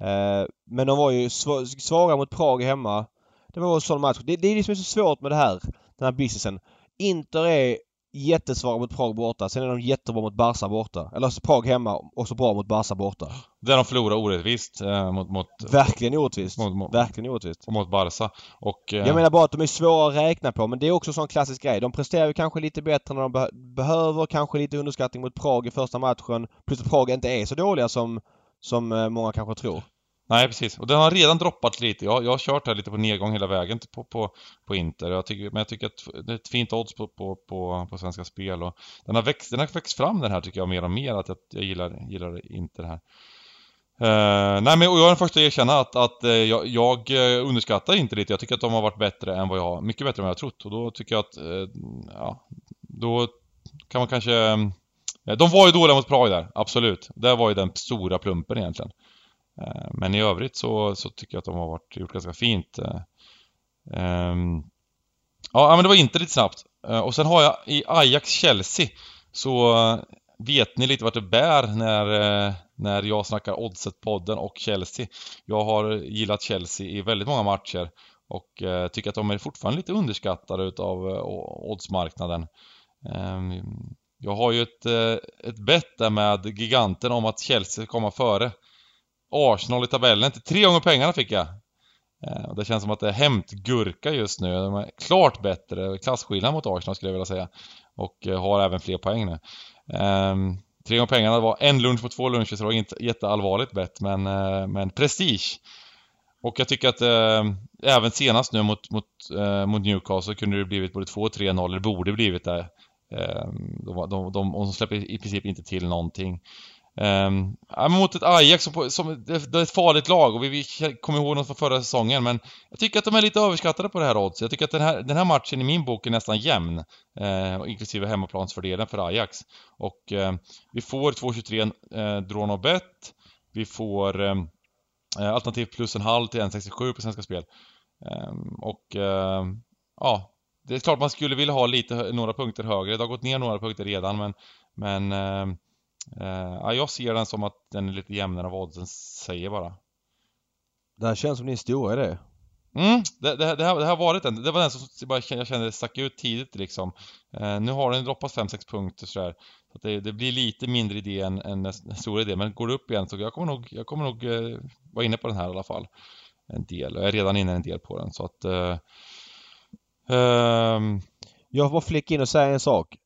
Eh, men de var ju sv- svaga mot Prag hemma. Det var en sån match. Det, det är det som är så svårt med det här, den här businessen. Inter är jättesvaga mot Prag borta. Sen är de jättebra mot Barca borta. Eller Prag hemma och så bra mot Barca borta. Där de förlorar orättvist eh, mot, mot, Verkligen orättvist. mot, mot, Verkligen orättvist. mot Barca. Och, eh, Jag menar bara att de är svåra att räkna på men det är också en sån klassisk grej. De presterar ju kanske lite bättre när de be behöver, kanske lite underskattning mot Prag i första matchen. Plus att Prag inte är så dåliga som, som eh, många kanske tror. Nej, precis. Och den har redan droppat lite. Jag, jag har kört här lite på nedgång hela vägen på, på, på Inter. Jag tycker, men jag tycker att det är ett fint odds på, på, på, på Svenska Spel. Och den, har växt, den har växt fram den här tycker jag mer och mer. Att jag, jag gillar, gillar Inter här. Uh, nej men och jag är den första att erkänna att, att uh, jag, jag eh, underskattar inte lite. Jag tycker att de har varit bättre än vad jag har, mycket bättre än vad jag har trott. Och då tycker jag att, uh, ja, då kan man kanske... eh, de var ju dåliga mot Prag där, absolut. Det var ju den stora plumpen egentligen. Eh, men i övrigt så, så tycker jag att de har varit, gjort ganska fint. Eh. Ehm, ja, men det var inte lite snabbt. Eh, och sen har jag i Ajax-Chelsea så vet ni lite vart det bär när, när jag snackar Oddset-podden och Chelsea. Jag har gillat Chelsea i väldigt många matcher och tycker att de är fortfarande lite underskattade utav oddsmarknaden. Ehm, jag har ju ett, ett bett där med giganten om att Chelsea ska komma före Arsenal i tabellen. Till tre gånger pengarna fick jag. Eh, och Det känns som att det är hämtgurka just nu. De är klart bättre, klasskillnad mot Arsenal skulle jag vilja säga. Och eh, har även fler poäng nu. Ehm, Tre gånger pengarna var en lunch på två luncher så det var inget jätteallvarligt bett men, eh, men prestige. Och jag tycker att eh, även senast nu mot, mot, eh, mot Newcastle kunde det blivit både 2 och 3-0, eller borde blivit det. Eh, de, de, de, de släpper i princip inte till någonting. Um, ja, mot ett Ajax som, på- som det, det är ett farligt lag och vi, vi kommer ihåg något från förra säsongen men jag tycker att de är lite överskattade på det här oddset. Jag tycker att den här, den här matchen i min bok är nästan jämn. Eh, inklusive hemmaplansfördelen för Ajax. Och eh, vi får 2,23 eh, drawn och bet. Vi får ehm, eh, alternativ plus en halv till 1,67 på Svenska Spel. Ehm, och ja, det är klart man skulle vilja ha lite, några punkter högre. Det har gått ner några punkter redan men, men ja, jag ser den som att den är lite jämnare än vad oddsen säger bara. Det här känns som din stora idé. Mm, det, det, det, här, det här varit den. Det var den som bara, jag kände stack ut tidigt liksom. Eh, nu har den droppat 5-6 punkter sådär. Så att det, det blir lite mindre idé än, än den den stora idén. Men går det upp igen så jag kommer nog, jag kommer nog eh, vara inne på den här i alla fall. En del. Jag är redan inne en del på den så att... Eh, ehm, Jag får bara flika in och säga en sak.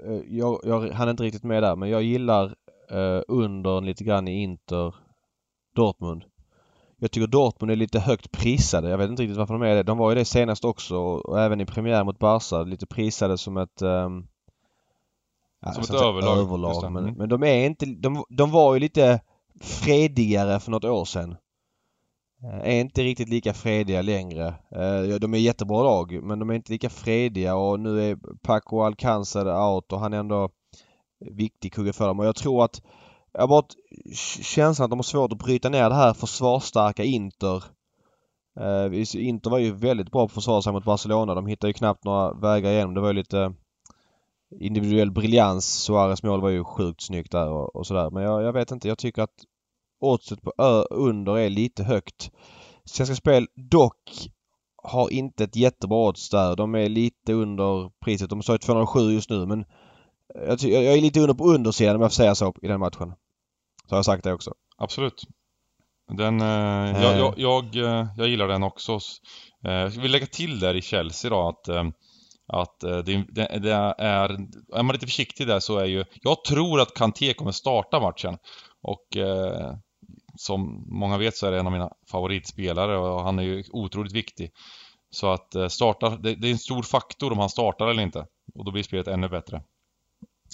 Eh, eh, jag, jag hann inte riktigt med där men jag gillar uh, under lite grann i Inter Dortmund. Jag tycker Dortmund är lite högt prisade. Jag vet inte riktigt varför de är det. De var ju det senast också och, även i premiär mot Barca. Lite prisade som ett... ehm, ja, Som ett överlag, överlag men, Mm. men de är inte... De, de var ju lite fredigare för något år sedan. Eh, är inte riktigt lika frediga längre. Eh, de är jättebra lag men de är inte lika frediga och nu är Paco Alcancer out och han är ändå viktig kugge för dem och jag tror att jag har bara känslan att de har svårt att bryta ner det här försvarsstarka Inter. Eh, Inter var ju väldigt bra på att försvara sig mot Barcelona. De hittade ju knappt några vägar igenom. Det var ju lite individuell briljans. Suarez mål var ju sjukt snyggt där och, och sådär. Men jag, jag vet inte. Jag tycker att oddset på ö, under är lite högt. Svenska Spel dock har inte ett jättebra odds där. De är lite under priset. De sa ju 207 just nu men jag, jag är lite under på undersidan om jag får säga så i den matchen. Så har jag sagt det också. absolut. Den, eh, jag, jag, jag, eh, jag gillar den också. Eh, jag vill lägga till där i Chelsea då att eh, att eh, det, det, det är, är man lite försiktig där så är ju, jag tror att Kanté kommer starta matchen. Och eh, som många vet så är det en av mina favoritspelare och han är ju otroligt viktig. Så att eh, starta, det, det, är en stor faktor om han startar eller inte. Och då blir spelet ännu bättre.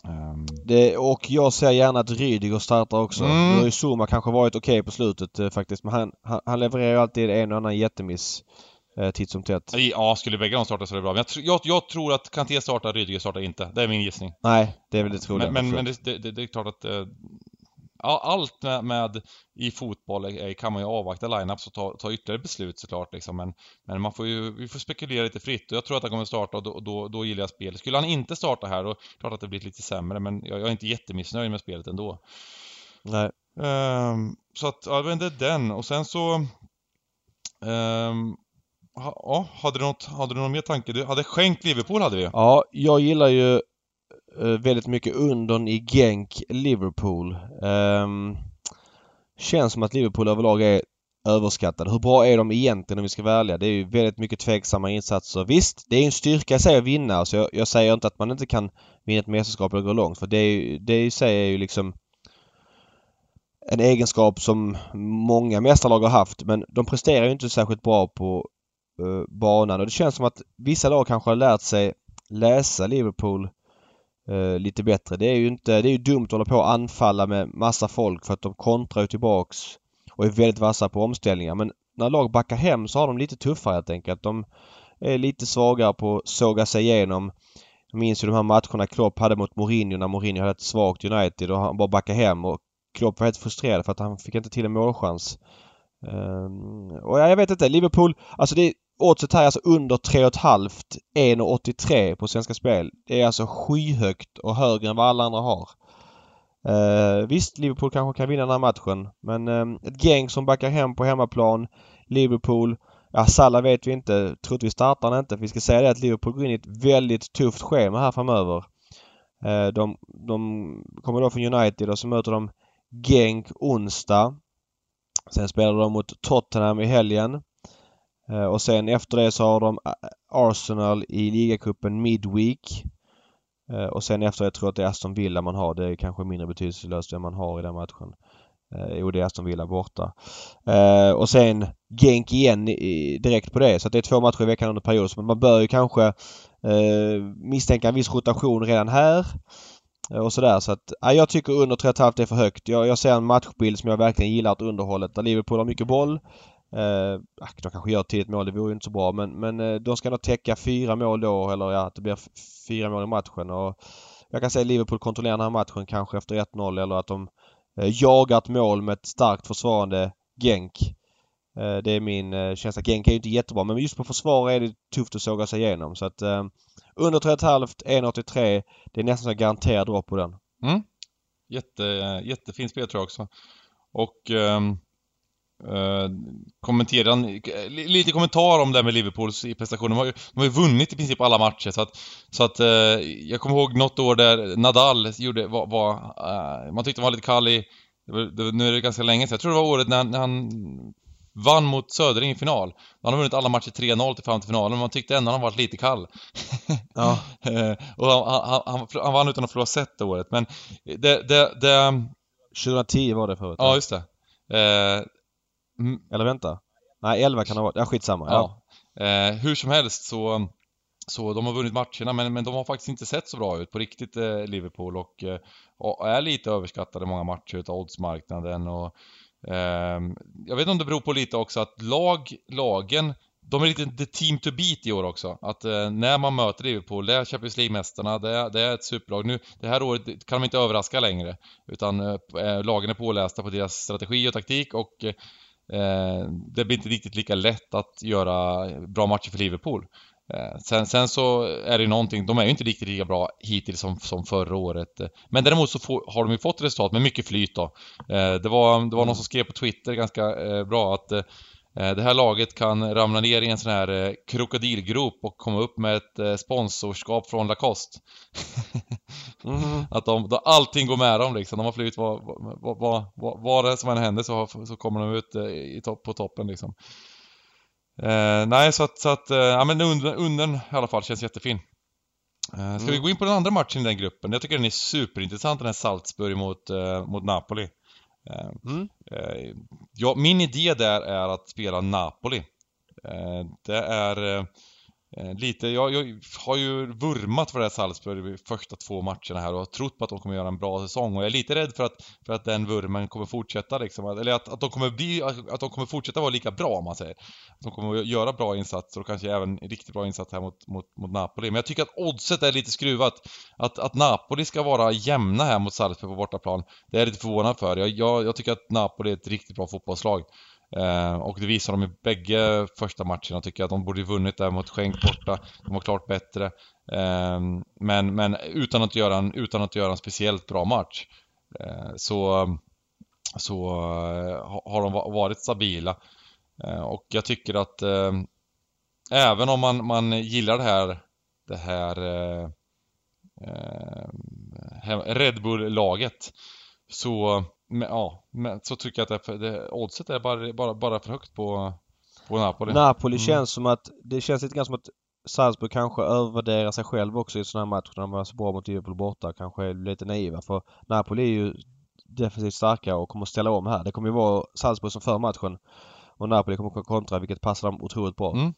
Um... Det, och jag ser gärna att Rydiger startar också. Mm. Nu har ju Zuma kanske varit okej okay på slutet eh, faktiskt men han, han, han, levererar ju alltid en och annan jättemiss eh, titt som tätt. Ja, skulle bägge de starta så är det bra. Men jag, jag, jag tror att Kanté startar, Rydiger startar inte. Det är min gissning. Nej, det är väl det troliga. Men, men, men det, det, det, är klart att eh, allt med, med, i fotboll är, kan man ju avvakta lineups och ta, ta ytterligare beslut såklart liksom. Men, men man får ju, vi får spekulera lite fritt och jag tror att han kommer starta och då, då, då gillar jag spelet. Skulle han inte starta här då, klart att det blir lite sämre men jag, jag är inte jättemissnöjd med spelet ändå. Nej. Um, så att, ja men det är den och sen så... Um, ja, hade du något, hade du någon mer tanke? Du hade skänkt Liverpool hade vi Ja, jag gillar ju Eh, väldigt mycket undern i Genk Liverpool. Um, känns som att Liverpool överlag är överskattade. Hur bra är de egentligen om vi ska vara ärliga? Det är ju väldigt mycket tveksamma insatser. Visst, det är en styrka i sig att vinna. Så jag, jag, säger inte att man inte kan vinna ett mästerskap eller gå långt. För det, är, det i sig är ju liksom en egenskap som många mästarlag har haft. Men de presterar ju inte särskilt bra på uh, banan. Och det känns som att vissa lag kanske har lärt sig läsa Liverpool eh, lite bättre. Det är ju inte, det är ju dumt att hålla på och anfalla med massa folk för att de kontrar ju tillbaks och är väldigt vassa på omställningar. Men när lag backar hem så har de lite tuffare helt enkelt. De är lite svagare på att såga sig igenom. Jag minns ju de här matcherna Klopp hade mot Mourinho när Mourinho hade ett svagt United och han bara backade hem och Klopp var helt frustrerad för att han fick inte till en målchans. Um, och jag vet inte, Liverpool, alltså det Oddset här är alltså under 3,5. 1,83 på Svenska Spel. Det är alltså skyhögt och högre än vad alla andra har. Eh, visst, Liverpool kanske kan vinna den här matchen. Men eh, ett gäng som backar hem på hemmaplan. Liverpool. Ja, Salah vet vi inte. Troligtvis startar han inte. Vi ska säga det att Liverpool går in i ett väldigt tufft schema här framöver. Eh, de, de kommer då från United och så möter de Genk onsdag. Sen spelar de mot Tottenham i helgen. Eh, och sen efter det så har de eh, Arsenal i ligacupen Midweek. Eh, och sen efter det tror jag att det är Aston Villa man har. Det är kanske mindre betydelselöst vem man har i den matchen. Jo, det är Aston Villa borta. och sen Genk igen direkt på det. Så det är två matcher i veckan under perioden. Så man bör ju kanske misstänka en viss rotation redan här. Och sådär så att, ja, jag tycker under 3,5 är för högt. Jag, jag ser en matchbild som jag verkligen gillar åt underhållet där Liverpool har mycket boll. Eh, ah, de kanske gör tidigt mål, det vore ju inte så bra men, men eh, de ska nog täcka fyra mål då eller ja, att det blir fyra mål i matchen. Och jag kan säga att Liverpool kontrollerar den här matchen kanske efter 1-0 eller att de eh, jagar ett mål med ett starkt försvarande Genk. Eh, det är min eh, känsla. Genk är ju inte jättebra men just på försvar är det tufft att såga sig igenom så att eh, under 3,5 1,83 det är nästan så garanterad dropp på den. Mm. Jätte, jättefin spel tror jag också. Och um Uh, kommentera, lite kommentar om det med Liverpools prestationer. De har, ju, de har ju vunnit i princip alla matcher så att, så att uh, jag kommer ihåg något år där Nadal gjorde, var, var uh, man tyckte han var lite kall i, det var, det, nu är det ganska länge sedan, jag tror det var året när, när han vann mot Södring i final. Han har vunnit alla matcher 3-0 till fram till finalen, men man tyckte ändå han varit lite kall. ja. och han, han, han, han, vann utan att förlora set det året, men det, det, det... 2010 var det förut. Ja, just det. Mm. Eller vänta. Nej, 11 kan det ha varit. Ja, skitsamma. Ja. ja. Eh, hur som helst så, så de har vunnit matcherna men, men de har faktiskt inte sett så bra ut på riktigt eh, Liverpool och, eh, och, är lite överskattade många matcher utav oddsmarknaden och eh, jag vet inte om det beror på lite också att lag, lagen de är lite the team to beat i år också. Att eh, när man möter Liverpool, det är Champions League-mästarna, det, det, är ett superlag. Nu, det här året kan de inte överraska längre. Utan eh, eh lagen är pålästa på deras strategi och taktik och Eh, Eh, det blir inte riktigt lika lätt att göra bra matcher för Liverpool. Eh, sen, sen, så är det någonting, de är ju inte riktigt lika bra hittills som, som förra året. Men däremot så får, har de ju fått resultat med mycket flyt då. Eh, det, var, det var någon som skrev på Twitter ganska eh, bra att Eh, det här laget kan ramla ner i en sån här eh, krokodilgrop och komma upp med ett eh, sponsorskap från Lacoste. mm. Att de, då allting går med dem liksom. De har flugit vad, vad, vad, vad, vad det som än händer så, så kommer de ut i topp, på toppen liksom. Eh, nej, så att, så att ja men under, undern i alla fall känns jättefin. Eh, ska mm. vi gå in på den andra matchen i den gruppen? Jag tycker den är superintressant den här Salzburg mot, eh, mot Napoli. Mm. Eh, ja, min idé där är att spela Napoli. Det är Eh, Eh, lite, jag, jag, har ju vurmat för det här Salzburg de första två matcherna här och har trott på att de kommer göra en bra säsong och jag är lite rädd för att, för att den vurmen kommer fortsätta liksom, eller att, att de kommer bli, att de kommer fortsätta vara lika bra om man säger. Att de kommer göra bra insatser och kanske även riktigt bra insatser här mot, mot, mot Napoli. Men jag tycker att oddset är lite skruvat. Att, att Napoli ska vara jämna här mot Salzburg på bortaplan, det är jag lite förvånad för. Jag, jag, jag tycker att Napoli är ett riktigt bra fotbollslag. Eh, och det visar de i bägge första matcherna tycker jag. De borde ju vunnit där mot Schenk borta. De var klart bättre. Eh, men, men utan att göra en, utan att göra en speciellt bra match. Eh, så så eh, har de varit stabila. Eh, och jag tycker att eh, även om man, man gillar det här det här Red Bull-laget så men, ja, men så tycker jag att det, det, oddset är bara, bara, bara för högt på, på Napoli. Napoli mm. känns som att, det känns lite grann som att Salzburg kanske övervärderar sig själv också i sådana här matcher när de var så bra mot Liverpool borta. Kanske är lite naiva för Napoli är ju defensivt starka och kommer ställa om här. Det kommer ju vara Salzburg som för matchen och Napoli kommer att kontra vilket passar dem otroligt bra. Mm.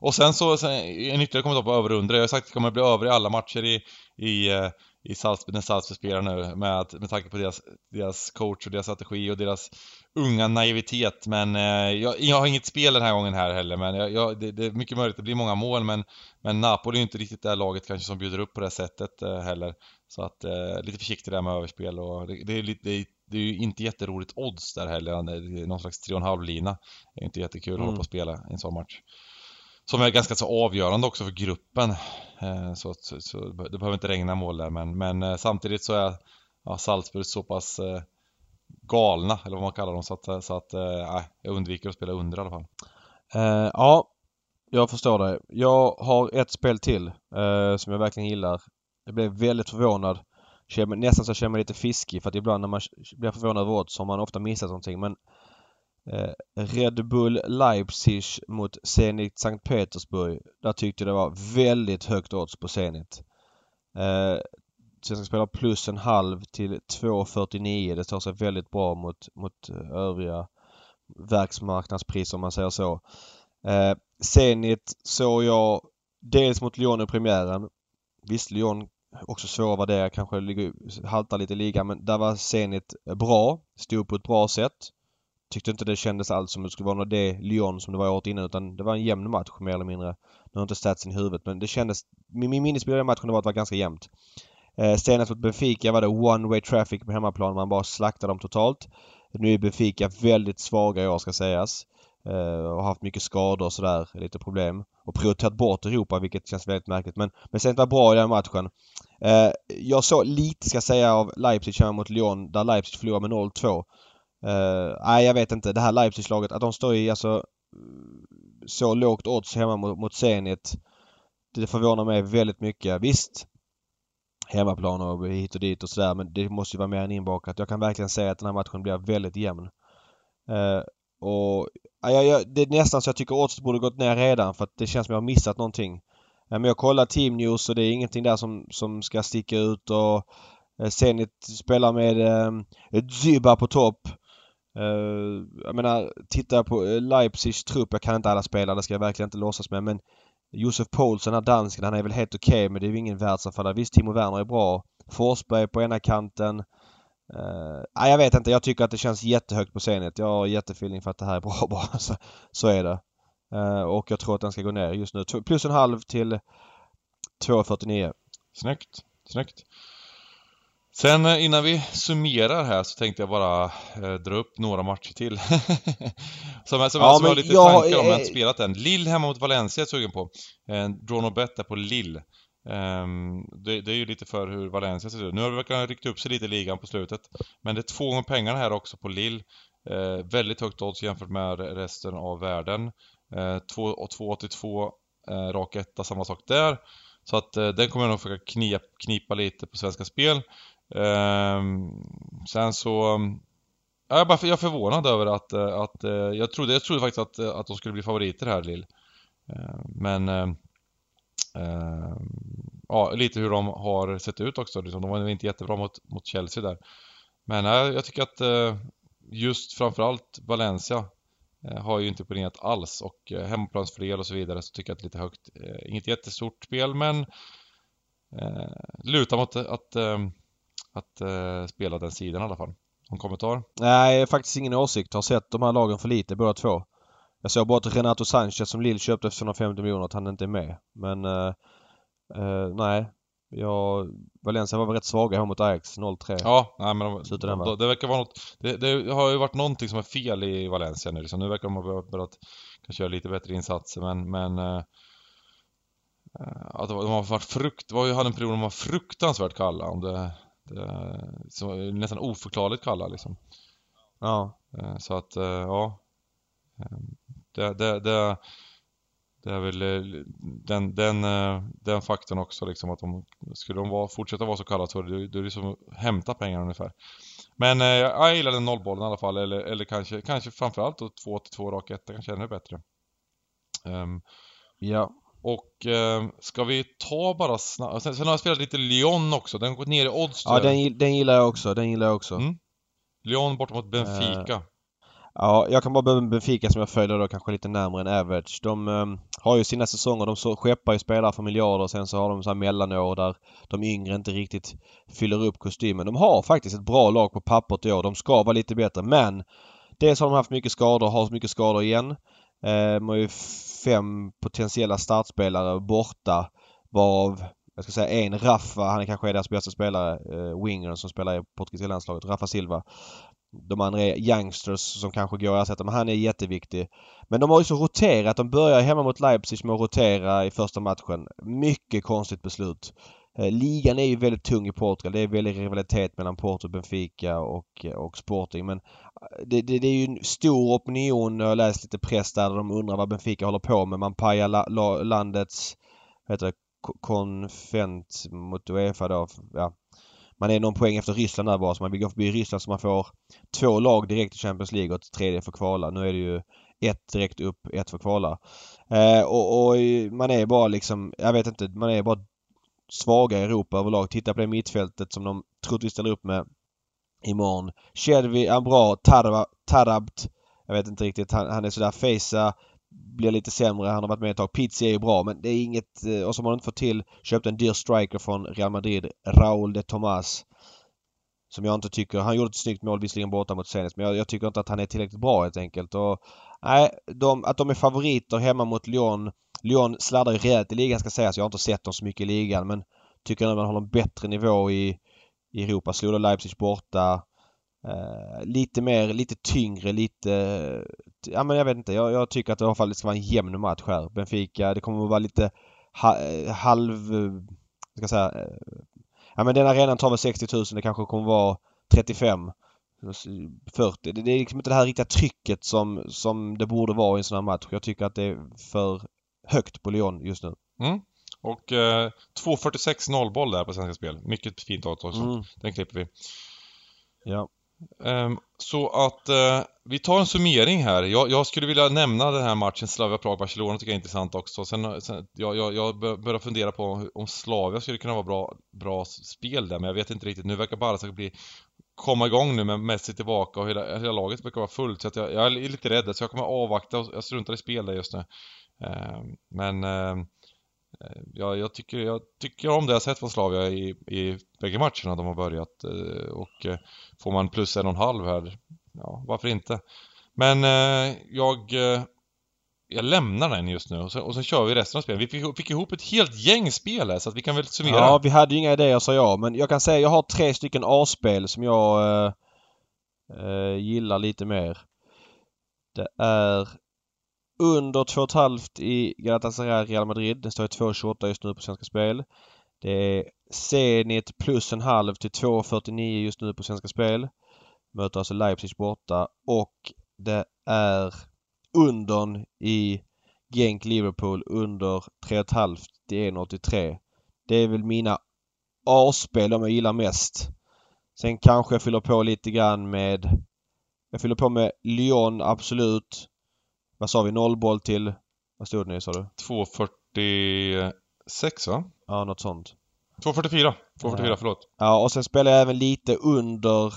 Och sen så, sen, en ytterligare kommentar på över och under. Jag har sagt att det kommer att bli över i alla matcher i, i, eh, i Salzburg, när Salzburg spelar nu med, med tanke på deras, deras coach och deras strategi och deras unga naivitet. Men eh, jag, jag, har inget spel den här gången här heller, men jag, jag, det, det, är mycket möjligt att det blir många mål, men, men Napoli är inte riktigt det här laget kanske som bjuder upp på det sättet eh, heller. Så att eh, lite försiktig där med överspel och det, det är lite, det, det är ju inte jätteroligt odds där heller. Någon slags 3,5-lina. Det är inte jättekul mm. att hålla på och spela i en sån match som är ganska så avgörande också för gruppen. Eh, så, så, så, det behöver inte regna mål där men, men eh, samtidigt så är ja, Salzburg så pass eh, galna, eller vad man kallar dem, så att, eh, så att äh, jag undviker att spela under i alla fall. Uh, ja, jag förstår det. Jag har ett spel till uh, som jag verkligen gillar. Jag blev väldigt förvånad. Nästan så jag känner mig lite fiskig för att ibland när man blir förvånad över odds så har man ofta missat någonting men Eh, Red Bull Leipzig mot Zenit Sankt Petersburg. Där tyckte jag det var väldigt högt odds på Zenit. Eh, spelar plus en halv till 2,49. Det står sig väldigt bra mot, mot eh, övriga verksmarknadspriser om man säger så. Eh, Zenit såg jag dels mot Lyon i premiären. Visst, Lyon också svåra att värdera, kanske ligger, haltar lite i ligan men där var Zenit bra. Stod på ett bra sätt. Tyckte inte det kändes alls som det skulle vara det Lyon som det var året innan utan det var en jämn match mer eller mindre. Nu har inte statsen i huvudet men det kändes... Min, min minnesbild av matchen var att det var ganska jämnt. Eh, senast mot Benfica var det one way traffic på hemmaplan. Man bara slaktade dem totalt. Nu är Benfica väldigt svaga i år ska sägas. Eh, och har haft mycket skador och sådär, lite problem. Och prioriterat bort Europa vilket känns väldigt märkligt. Men, men sen var bra i den matchen. Eh, jag såg lite ska jag säga av Leipzig hemma mot Lyon där Leipzig förlorade med 0-2. Uh, nej, jag vet inte. Det här Leipzig-laget, att de står i alltså så lågt odds hemma mot, mot Zenit. Det förvånar mig väldigt mycket. Visst, hemmaplan och hit och dit och sådär men det måste ju vara mer än inbakat. Jag kan verkligen säga att den här matchen blir väldigt jämn. Uh, och ja, jag, Det är nästan så jag tycker oddset borde gått ner redan för att det känns som jag har missat någonting. Ja, men jag kollar Team News och det är ingenting där som, som ska sticka ut och eh, Zenit spelar med uh, Zyba på topp. Uh, jag menar, titta på eh, Leipzigs trupp. Jag kan inte alla spelare, det ska jag verkligen inte låtsas med. Men Josef Poulsen, den här dansken, han är väl helt okej okay, men det är ju ingen världsanfallare. Visst, Timo Werner är bra. Forsberg på ena kanten. Uh, nej, jag vet inte. Jag tycker att det känns jättehögt på scenet. Jag har jättefeeling för att det här är bra bara. Så, så är det. Uh, och jag tror att den ska gå ner just nu. Plus en halv till 2,49. Snyggt. Snyggt. Sen eh, innan vi summerar här så tänkte jag bara eh, dra upp några matcher till. som som, ja, som jag har lite jag, tankar om, jag har inte spelat än. Lill hemma mot Valencia är jag sugen på. Eh, draw no bet där på Lill. Um, det, det, är ju lite för hur Valencia ser ut. Nu har det verkligen ryckt upp sig lite i ligan på slutet. Men det är två gånger pengarna här också på Lill. Eh, väldigt högt odds jämfört med resten av världen. Eh, 2,82 eh, rak etta, samma sak där. Så att eh, den kommer jag nog försöka knip, knipa lite på Svenska Spel. Ehm, sen så... Jag är, bara, jag är förvånad över att, eh, att eh, jag, trodde, jag trodde faktiskt att, eh, att de skulle bli favoriter här Lill. Ehm, men... Ehm, ja, lite hur de har sett ut också. Liksom, de var inte jättebra mot, mot Chelsea där. Men jag tycker att just framförallt Valencia har ju inte imponerat alls och hemmaplansfördel och så vidare så tycker jag att det är lite högt. Inget jättestort spel men eh, lutar mot att, att, eh, spela den sidan i alla fall. Någon kommentar? Nej, faktiskt ingen åsikt. Har sett de här lagen för lite båda två. Jag såg bara att Renato Sanchez som Lill köpte för 150 miljoner att han inte är med. Men eh, eh, nej. Jag, Valencia var väl rätt svaga här mot Ajax 0-3. Ja, nej men de, den, va? de, det verkar vara något, det, det har ju varit någonting som är fel i Valencia nu liksom. Nu verkar de ha börjat, kanske göra lite bättre insatser men, men eh, eh, att de har varit frukt, var ju, hade en period de var fruktansvärt kalla om det så, nästan oförklarligt kalla liksom. Ja. Eh, Så att, eh, ja. Eh, Det, det, det, det är väl eh, den, den, eh, den faktorn också liksom att de, skulle de vara, fortsätta vara så kalla så då är det som att hämta pengar ungefär. Men eh, jag gillar den nollbollen i alla fall, eller, eller kanske, kanske framförallt då 2-2 rak etta, kanske ännu bättre. Ehm, Ja. Och eh, ska vi ta bara snabbt, sen, sen har jag spelat lite Lyon också, den gått ner i odds Ja, den, den gillar jag också. Den gillar jag också. Mm. Lyon borta mot Benfica. Ja, jag kan bara börja med Benfica som jag följer då kanske lite närmare än average. De ehm, har ju sina säsonger, de så, skeppar ju spelare för miljarder och sen så har de så här mellanår där de yngre inte riktigt fyller upp kostymen. De har faktiskt ett bra lag på pappret i år. De ska vara lite bättre men dels har de haft mycket skador, har mycket skador igen. Eh, de har ju fem potentiella startspelare borta varav jag ska säga en, Rafa, han är kanske är deras bästa spelare, eh, wingern som spelar i portugisiska landslaget, Rafa Silva. De andra är youngsters som kanske går att ersätta men han är jätteviktig. Men de har ju så roterat. De börjar hemma mot Leipzig med att rotera i första matchen. Mycket konstigt beslut. Eh, ligan är ju väldigt tung i Portugal. Det är väldigt rivalitet mellan Porto, Benfica och, eh, och Sporting. Men eh, det, det, det är ju en stor opinion. Jag har läst lite press där, där de undrar vad Benfica håller på med. Man pajar la, la, landets vad heter det, konvent mot Uefa då. Ja. Man är någon poäng efter Ryssland där bara så man vill gå förbi Ryssland så man får två lag direkt i Champions League och ett tredje för kvala. Nu är det ju ett direkt upp, ett för kvala. Eh, och, och man är bara liksom, jag vet inte, man är bara svaga i Europa överlag. Titta på det mittfältet som de troligtvis ställer upp med imorgon. Shelby är bra. Tarab, Tarabt, jag vet inte riktigt. Han, han är sådär. Fesa blir lite sämre. Han har varit med ett tag. Pizzi är ju bra men det är inget... Eh, och som har inte fått till. köpte en dyr striker från Real Madrid. Raúl de Tomas. Som jag inte tycker... Han gjorde ett snyggt mål visserligen borta mot Zenit men jag, jag tycker inte att han är tillräckligt bra helt enkelt. Och, nej, de, att de är favoriter hemma mot Lyon. Lyon sladdar ju rejält i ligan ska sägas. Jag har inte sett dem så mycket i ligan men tycker att man håller en bättre nivå i, i Europa. Slog då Leipzig borta. Eh, lite mer, lite tyngre, lite... Ja men jag vet inte. Jag, jag tycker att det i alla fall ska vara en jämn match här. Benfica, det kommer att vara lite ha, eh, halv... Eh, ska jag säga... Eh, Ja men den arenan tar väl 60 000. Det kanske kommer vara 35. 40. Det, är liksom inte det här riktiga trycket som, som det borde vara i en sån här match. Jag tycker att det är för högt på Lyon just nu. Mm. Och eh, 2.46 nollboll där på Svenska Spel. Mycket fint odds också. Mm. Den klipper vi. Ja. Ehm, så att eh, vi tar en summering här. Jag, jag skulle vilja nämna den här matchen Slavia Prag-Barcelona tycker jag är intressant också. Sen, sen jag, jag, jag börjar fundera på om Slavia skulle kunna vara bra, bra spel där, men jag vet inte riktigt. Nu verkar Barca bli komma igång nu med Messi tillbaka och hela, hela laget verkar vara fullt. Så att jag, jag är lite rädd, så jag kommer avvakta och jag struntar i spel där just nu. Eh, men Eh, Jag, jag, tycker, jag tycker om det jag sett från Slavia i, i bägge matcherna de har börjat eh, och eh, får man plus en och en halv här, ja varför inte? Men eh, jag, eh, jag lämnar den just nu och så och så kör vi resten av spelet. Vi fick, fick ihop ett helt gäng spel här så att vi kan väl summera. Ja, vi hade ju inga idéer sa jag. Men jag kan säga jag har tre stycken A-spel som jag eh, eh, gillar lite mer. Det är under 2,5 i Galatasaray Real Madrid. Den står i 2,28 just nu på Svenska Spel. Det är Zenit plus en halv till 2,49 just nu på Svenska Spel. Möter alltså Leipzig borta. Och det är undern i Genk Liverpool under 3,5 till 1,83. Det är väl mina A-spel de jag gillar mest. Sen kanske jag fyller på lite grann med... Jag fyller på med Lyon, absolut. Vad sa vi? Nollboll till... Vad stod det nu sa du? 2.46 va? Ja, något sånt. 2.44. 2.44, Ja. förlåt. Ja, och sen spelar jag även lite under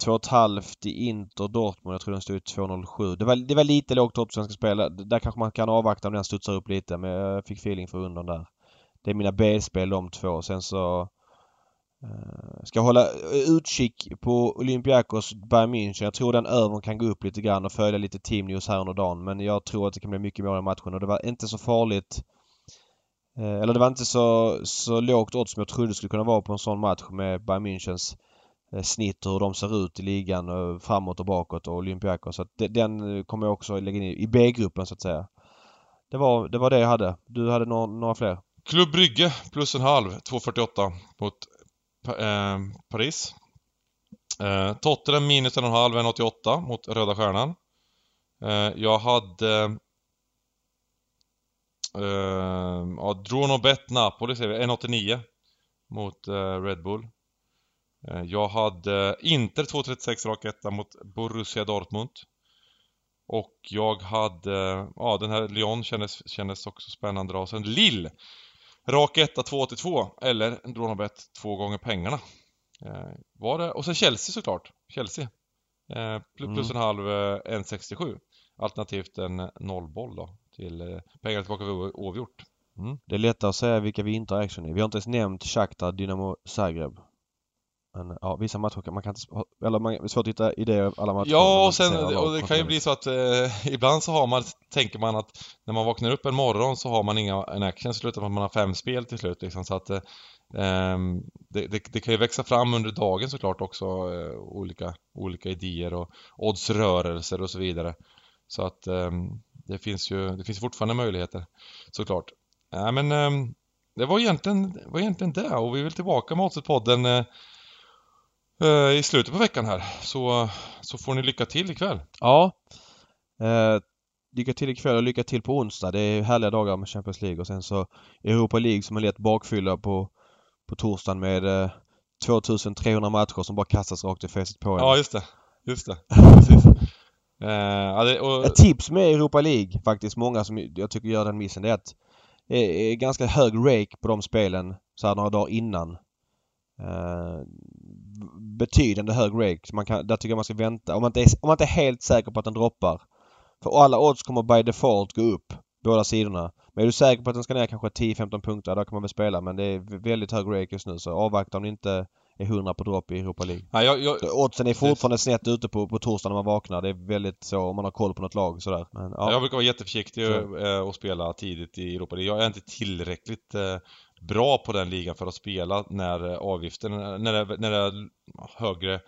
2,5 i Inter Dortmund. Jag tror den stod i 2,07. Det var, det var lite lågt upp svenska spel. Där kanske man kan avvakta om den studsar upp lite men jag fick feeling för undern där. Det är mina B-spel de två. Sen så uh, ska hålla eh, utkik på Olympiakos Bayern München. Jag tror den övern kan gå upp lite grann och följa lite team news här under dagen. Men jag tror att det kan bli mycket mål i matchen och det var inte så farligt eh, eller det var inte så, så lågt odds som jag trodde det skulle kunna vara på en sån match med Bayern Münchens eh, Eh, snitt och hur de ser ut i ligan eh, framåt och bakåt och Olympiakos. Så att den eh, kommer jag också lägga in i B-gruppen så att säga. Det var, det var det jag hade. Du hade några, några fler? Klubb Brygge plus en halv, 2.48 mot eh, Paris. Eh, Tottenham minus en och en halv, 1.88 mot Röda Stjärnan. Eh, jag hade Eh, ja, Dronobet Napoli säger vi, 1,89 mot Red Bull. Uh, jag hade Inter 2,36 rak etta mot Borussia Dortmund. Och jag hade, ja den här Lyon kändes, kändes också spännande då. Sen Lill Rak etta 2,82 eller Dronobet två gånger pengarna. var det, och sen Chelsea såklart. Chelsea. plus mm. en halv 1,67. Alternativt en nollboll då till eh, pengar tillbaka för oavgjort. Mm. Det är lättare att säga vilka vi inte har action i. Vi har inte ens nämnt Shakhtar, Dynamo Zagreb. Men ja, vissa matcher man kan inte... Eller man, det är svårt att hitta idéer alla matcher. Ja, och sen och det kan ju bli så att eh, ibland så har man, tänker man att när man vaknar upp en morgon så har man inga en action, så slutar man har fem spel till slut liksom. Så att eh, ehm, det, det, det, kan ju växa fram under dagen såklart också eh, olika, olika idéer och oddsrörelser och så vidare. Så att um, det finns ju, det finns fortfarande möjligheter såklart. Ja, men um, det var egentligen, var egentligen det och vi väl tillbaka med Oddset-podden uh, i slutet på veckan här. Så, så får ni lycka till ikväll. Ja. Uh, lycka till ikväll och lycka till på onsdag. Det är härliga dagar med Champions League och sen så Europa League som är lätt bakfylla på, på torsdagen med 2300 matcher som bara kastas rakt i facet på en. Ja, just det. Just det. Precis. Uh, det, och... Ett tips med Europa League faktiskt, många som jag tycker gör den missen, det är att det är ganska hög rake på de spelen så här några dagar innan. Uh, betydande hög rake. Så man kan, där tycker jag man ska vänta. Om man, inte är, om man inte är helt säker på att den droppar. För alla odds kommer by default gå upp. Båda sidorna. Men är du säker på att den ska ner kanske 10-15 punkter, då kan man väl spela. Men det är väldigt hög rake just nu så avvakta om det inte är 100 på dropp i Europa League. Nej, jag, jag, Oddsen är fortfarande det... snett ute på, på torsdag när man vaknar. Det är väldigt så om man har koll på något lag sådär. Men, ja. Jag brukar vara jätteförsiktig och, eh, och spela tidigt i Europa League. Jag är inte tillräckligt eh, bra på den ligan för att spela när avgiften, när det, när det är högre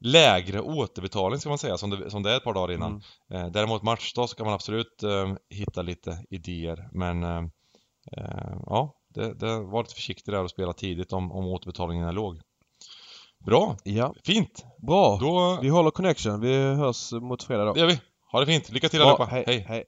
lägre återbetalning ska man säga som det, som det är ett par dagar innan. Mm. Eh, däremot matchdag så kan man absolut eh, hitta lite idéer men eh, eh ja, det, det var lite försiktig där att spela tidigt om, om återbetalningen är låg. Bra! Ja. Fint! Bra! Då... Vi håller connection. Vi hörs mot fredag då. Det gör vi. Ha det fint. Lycka till allihopa. Hej. hej. hej.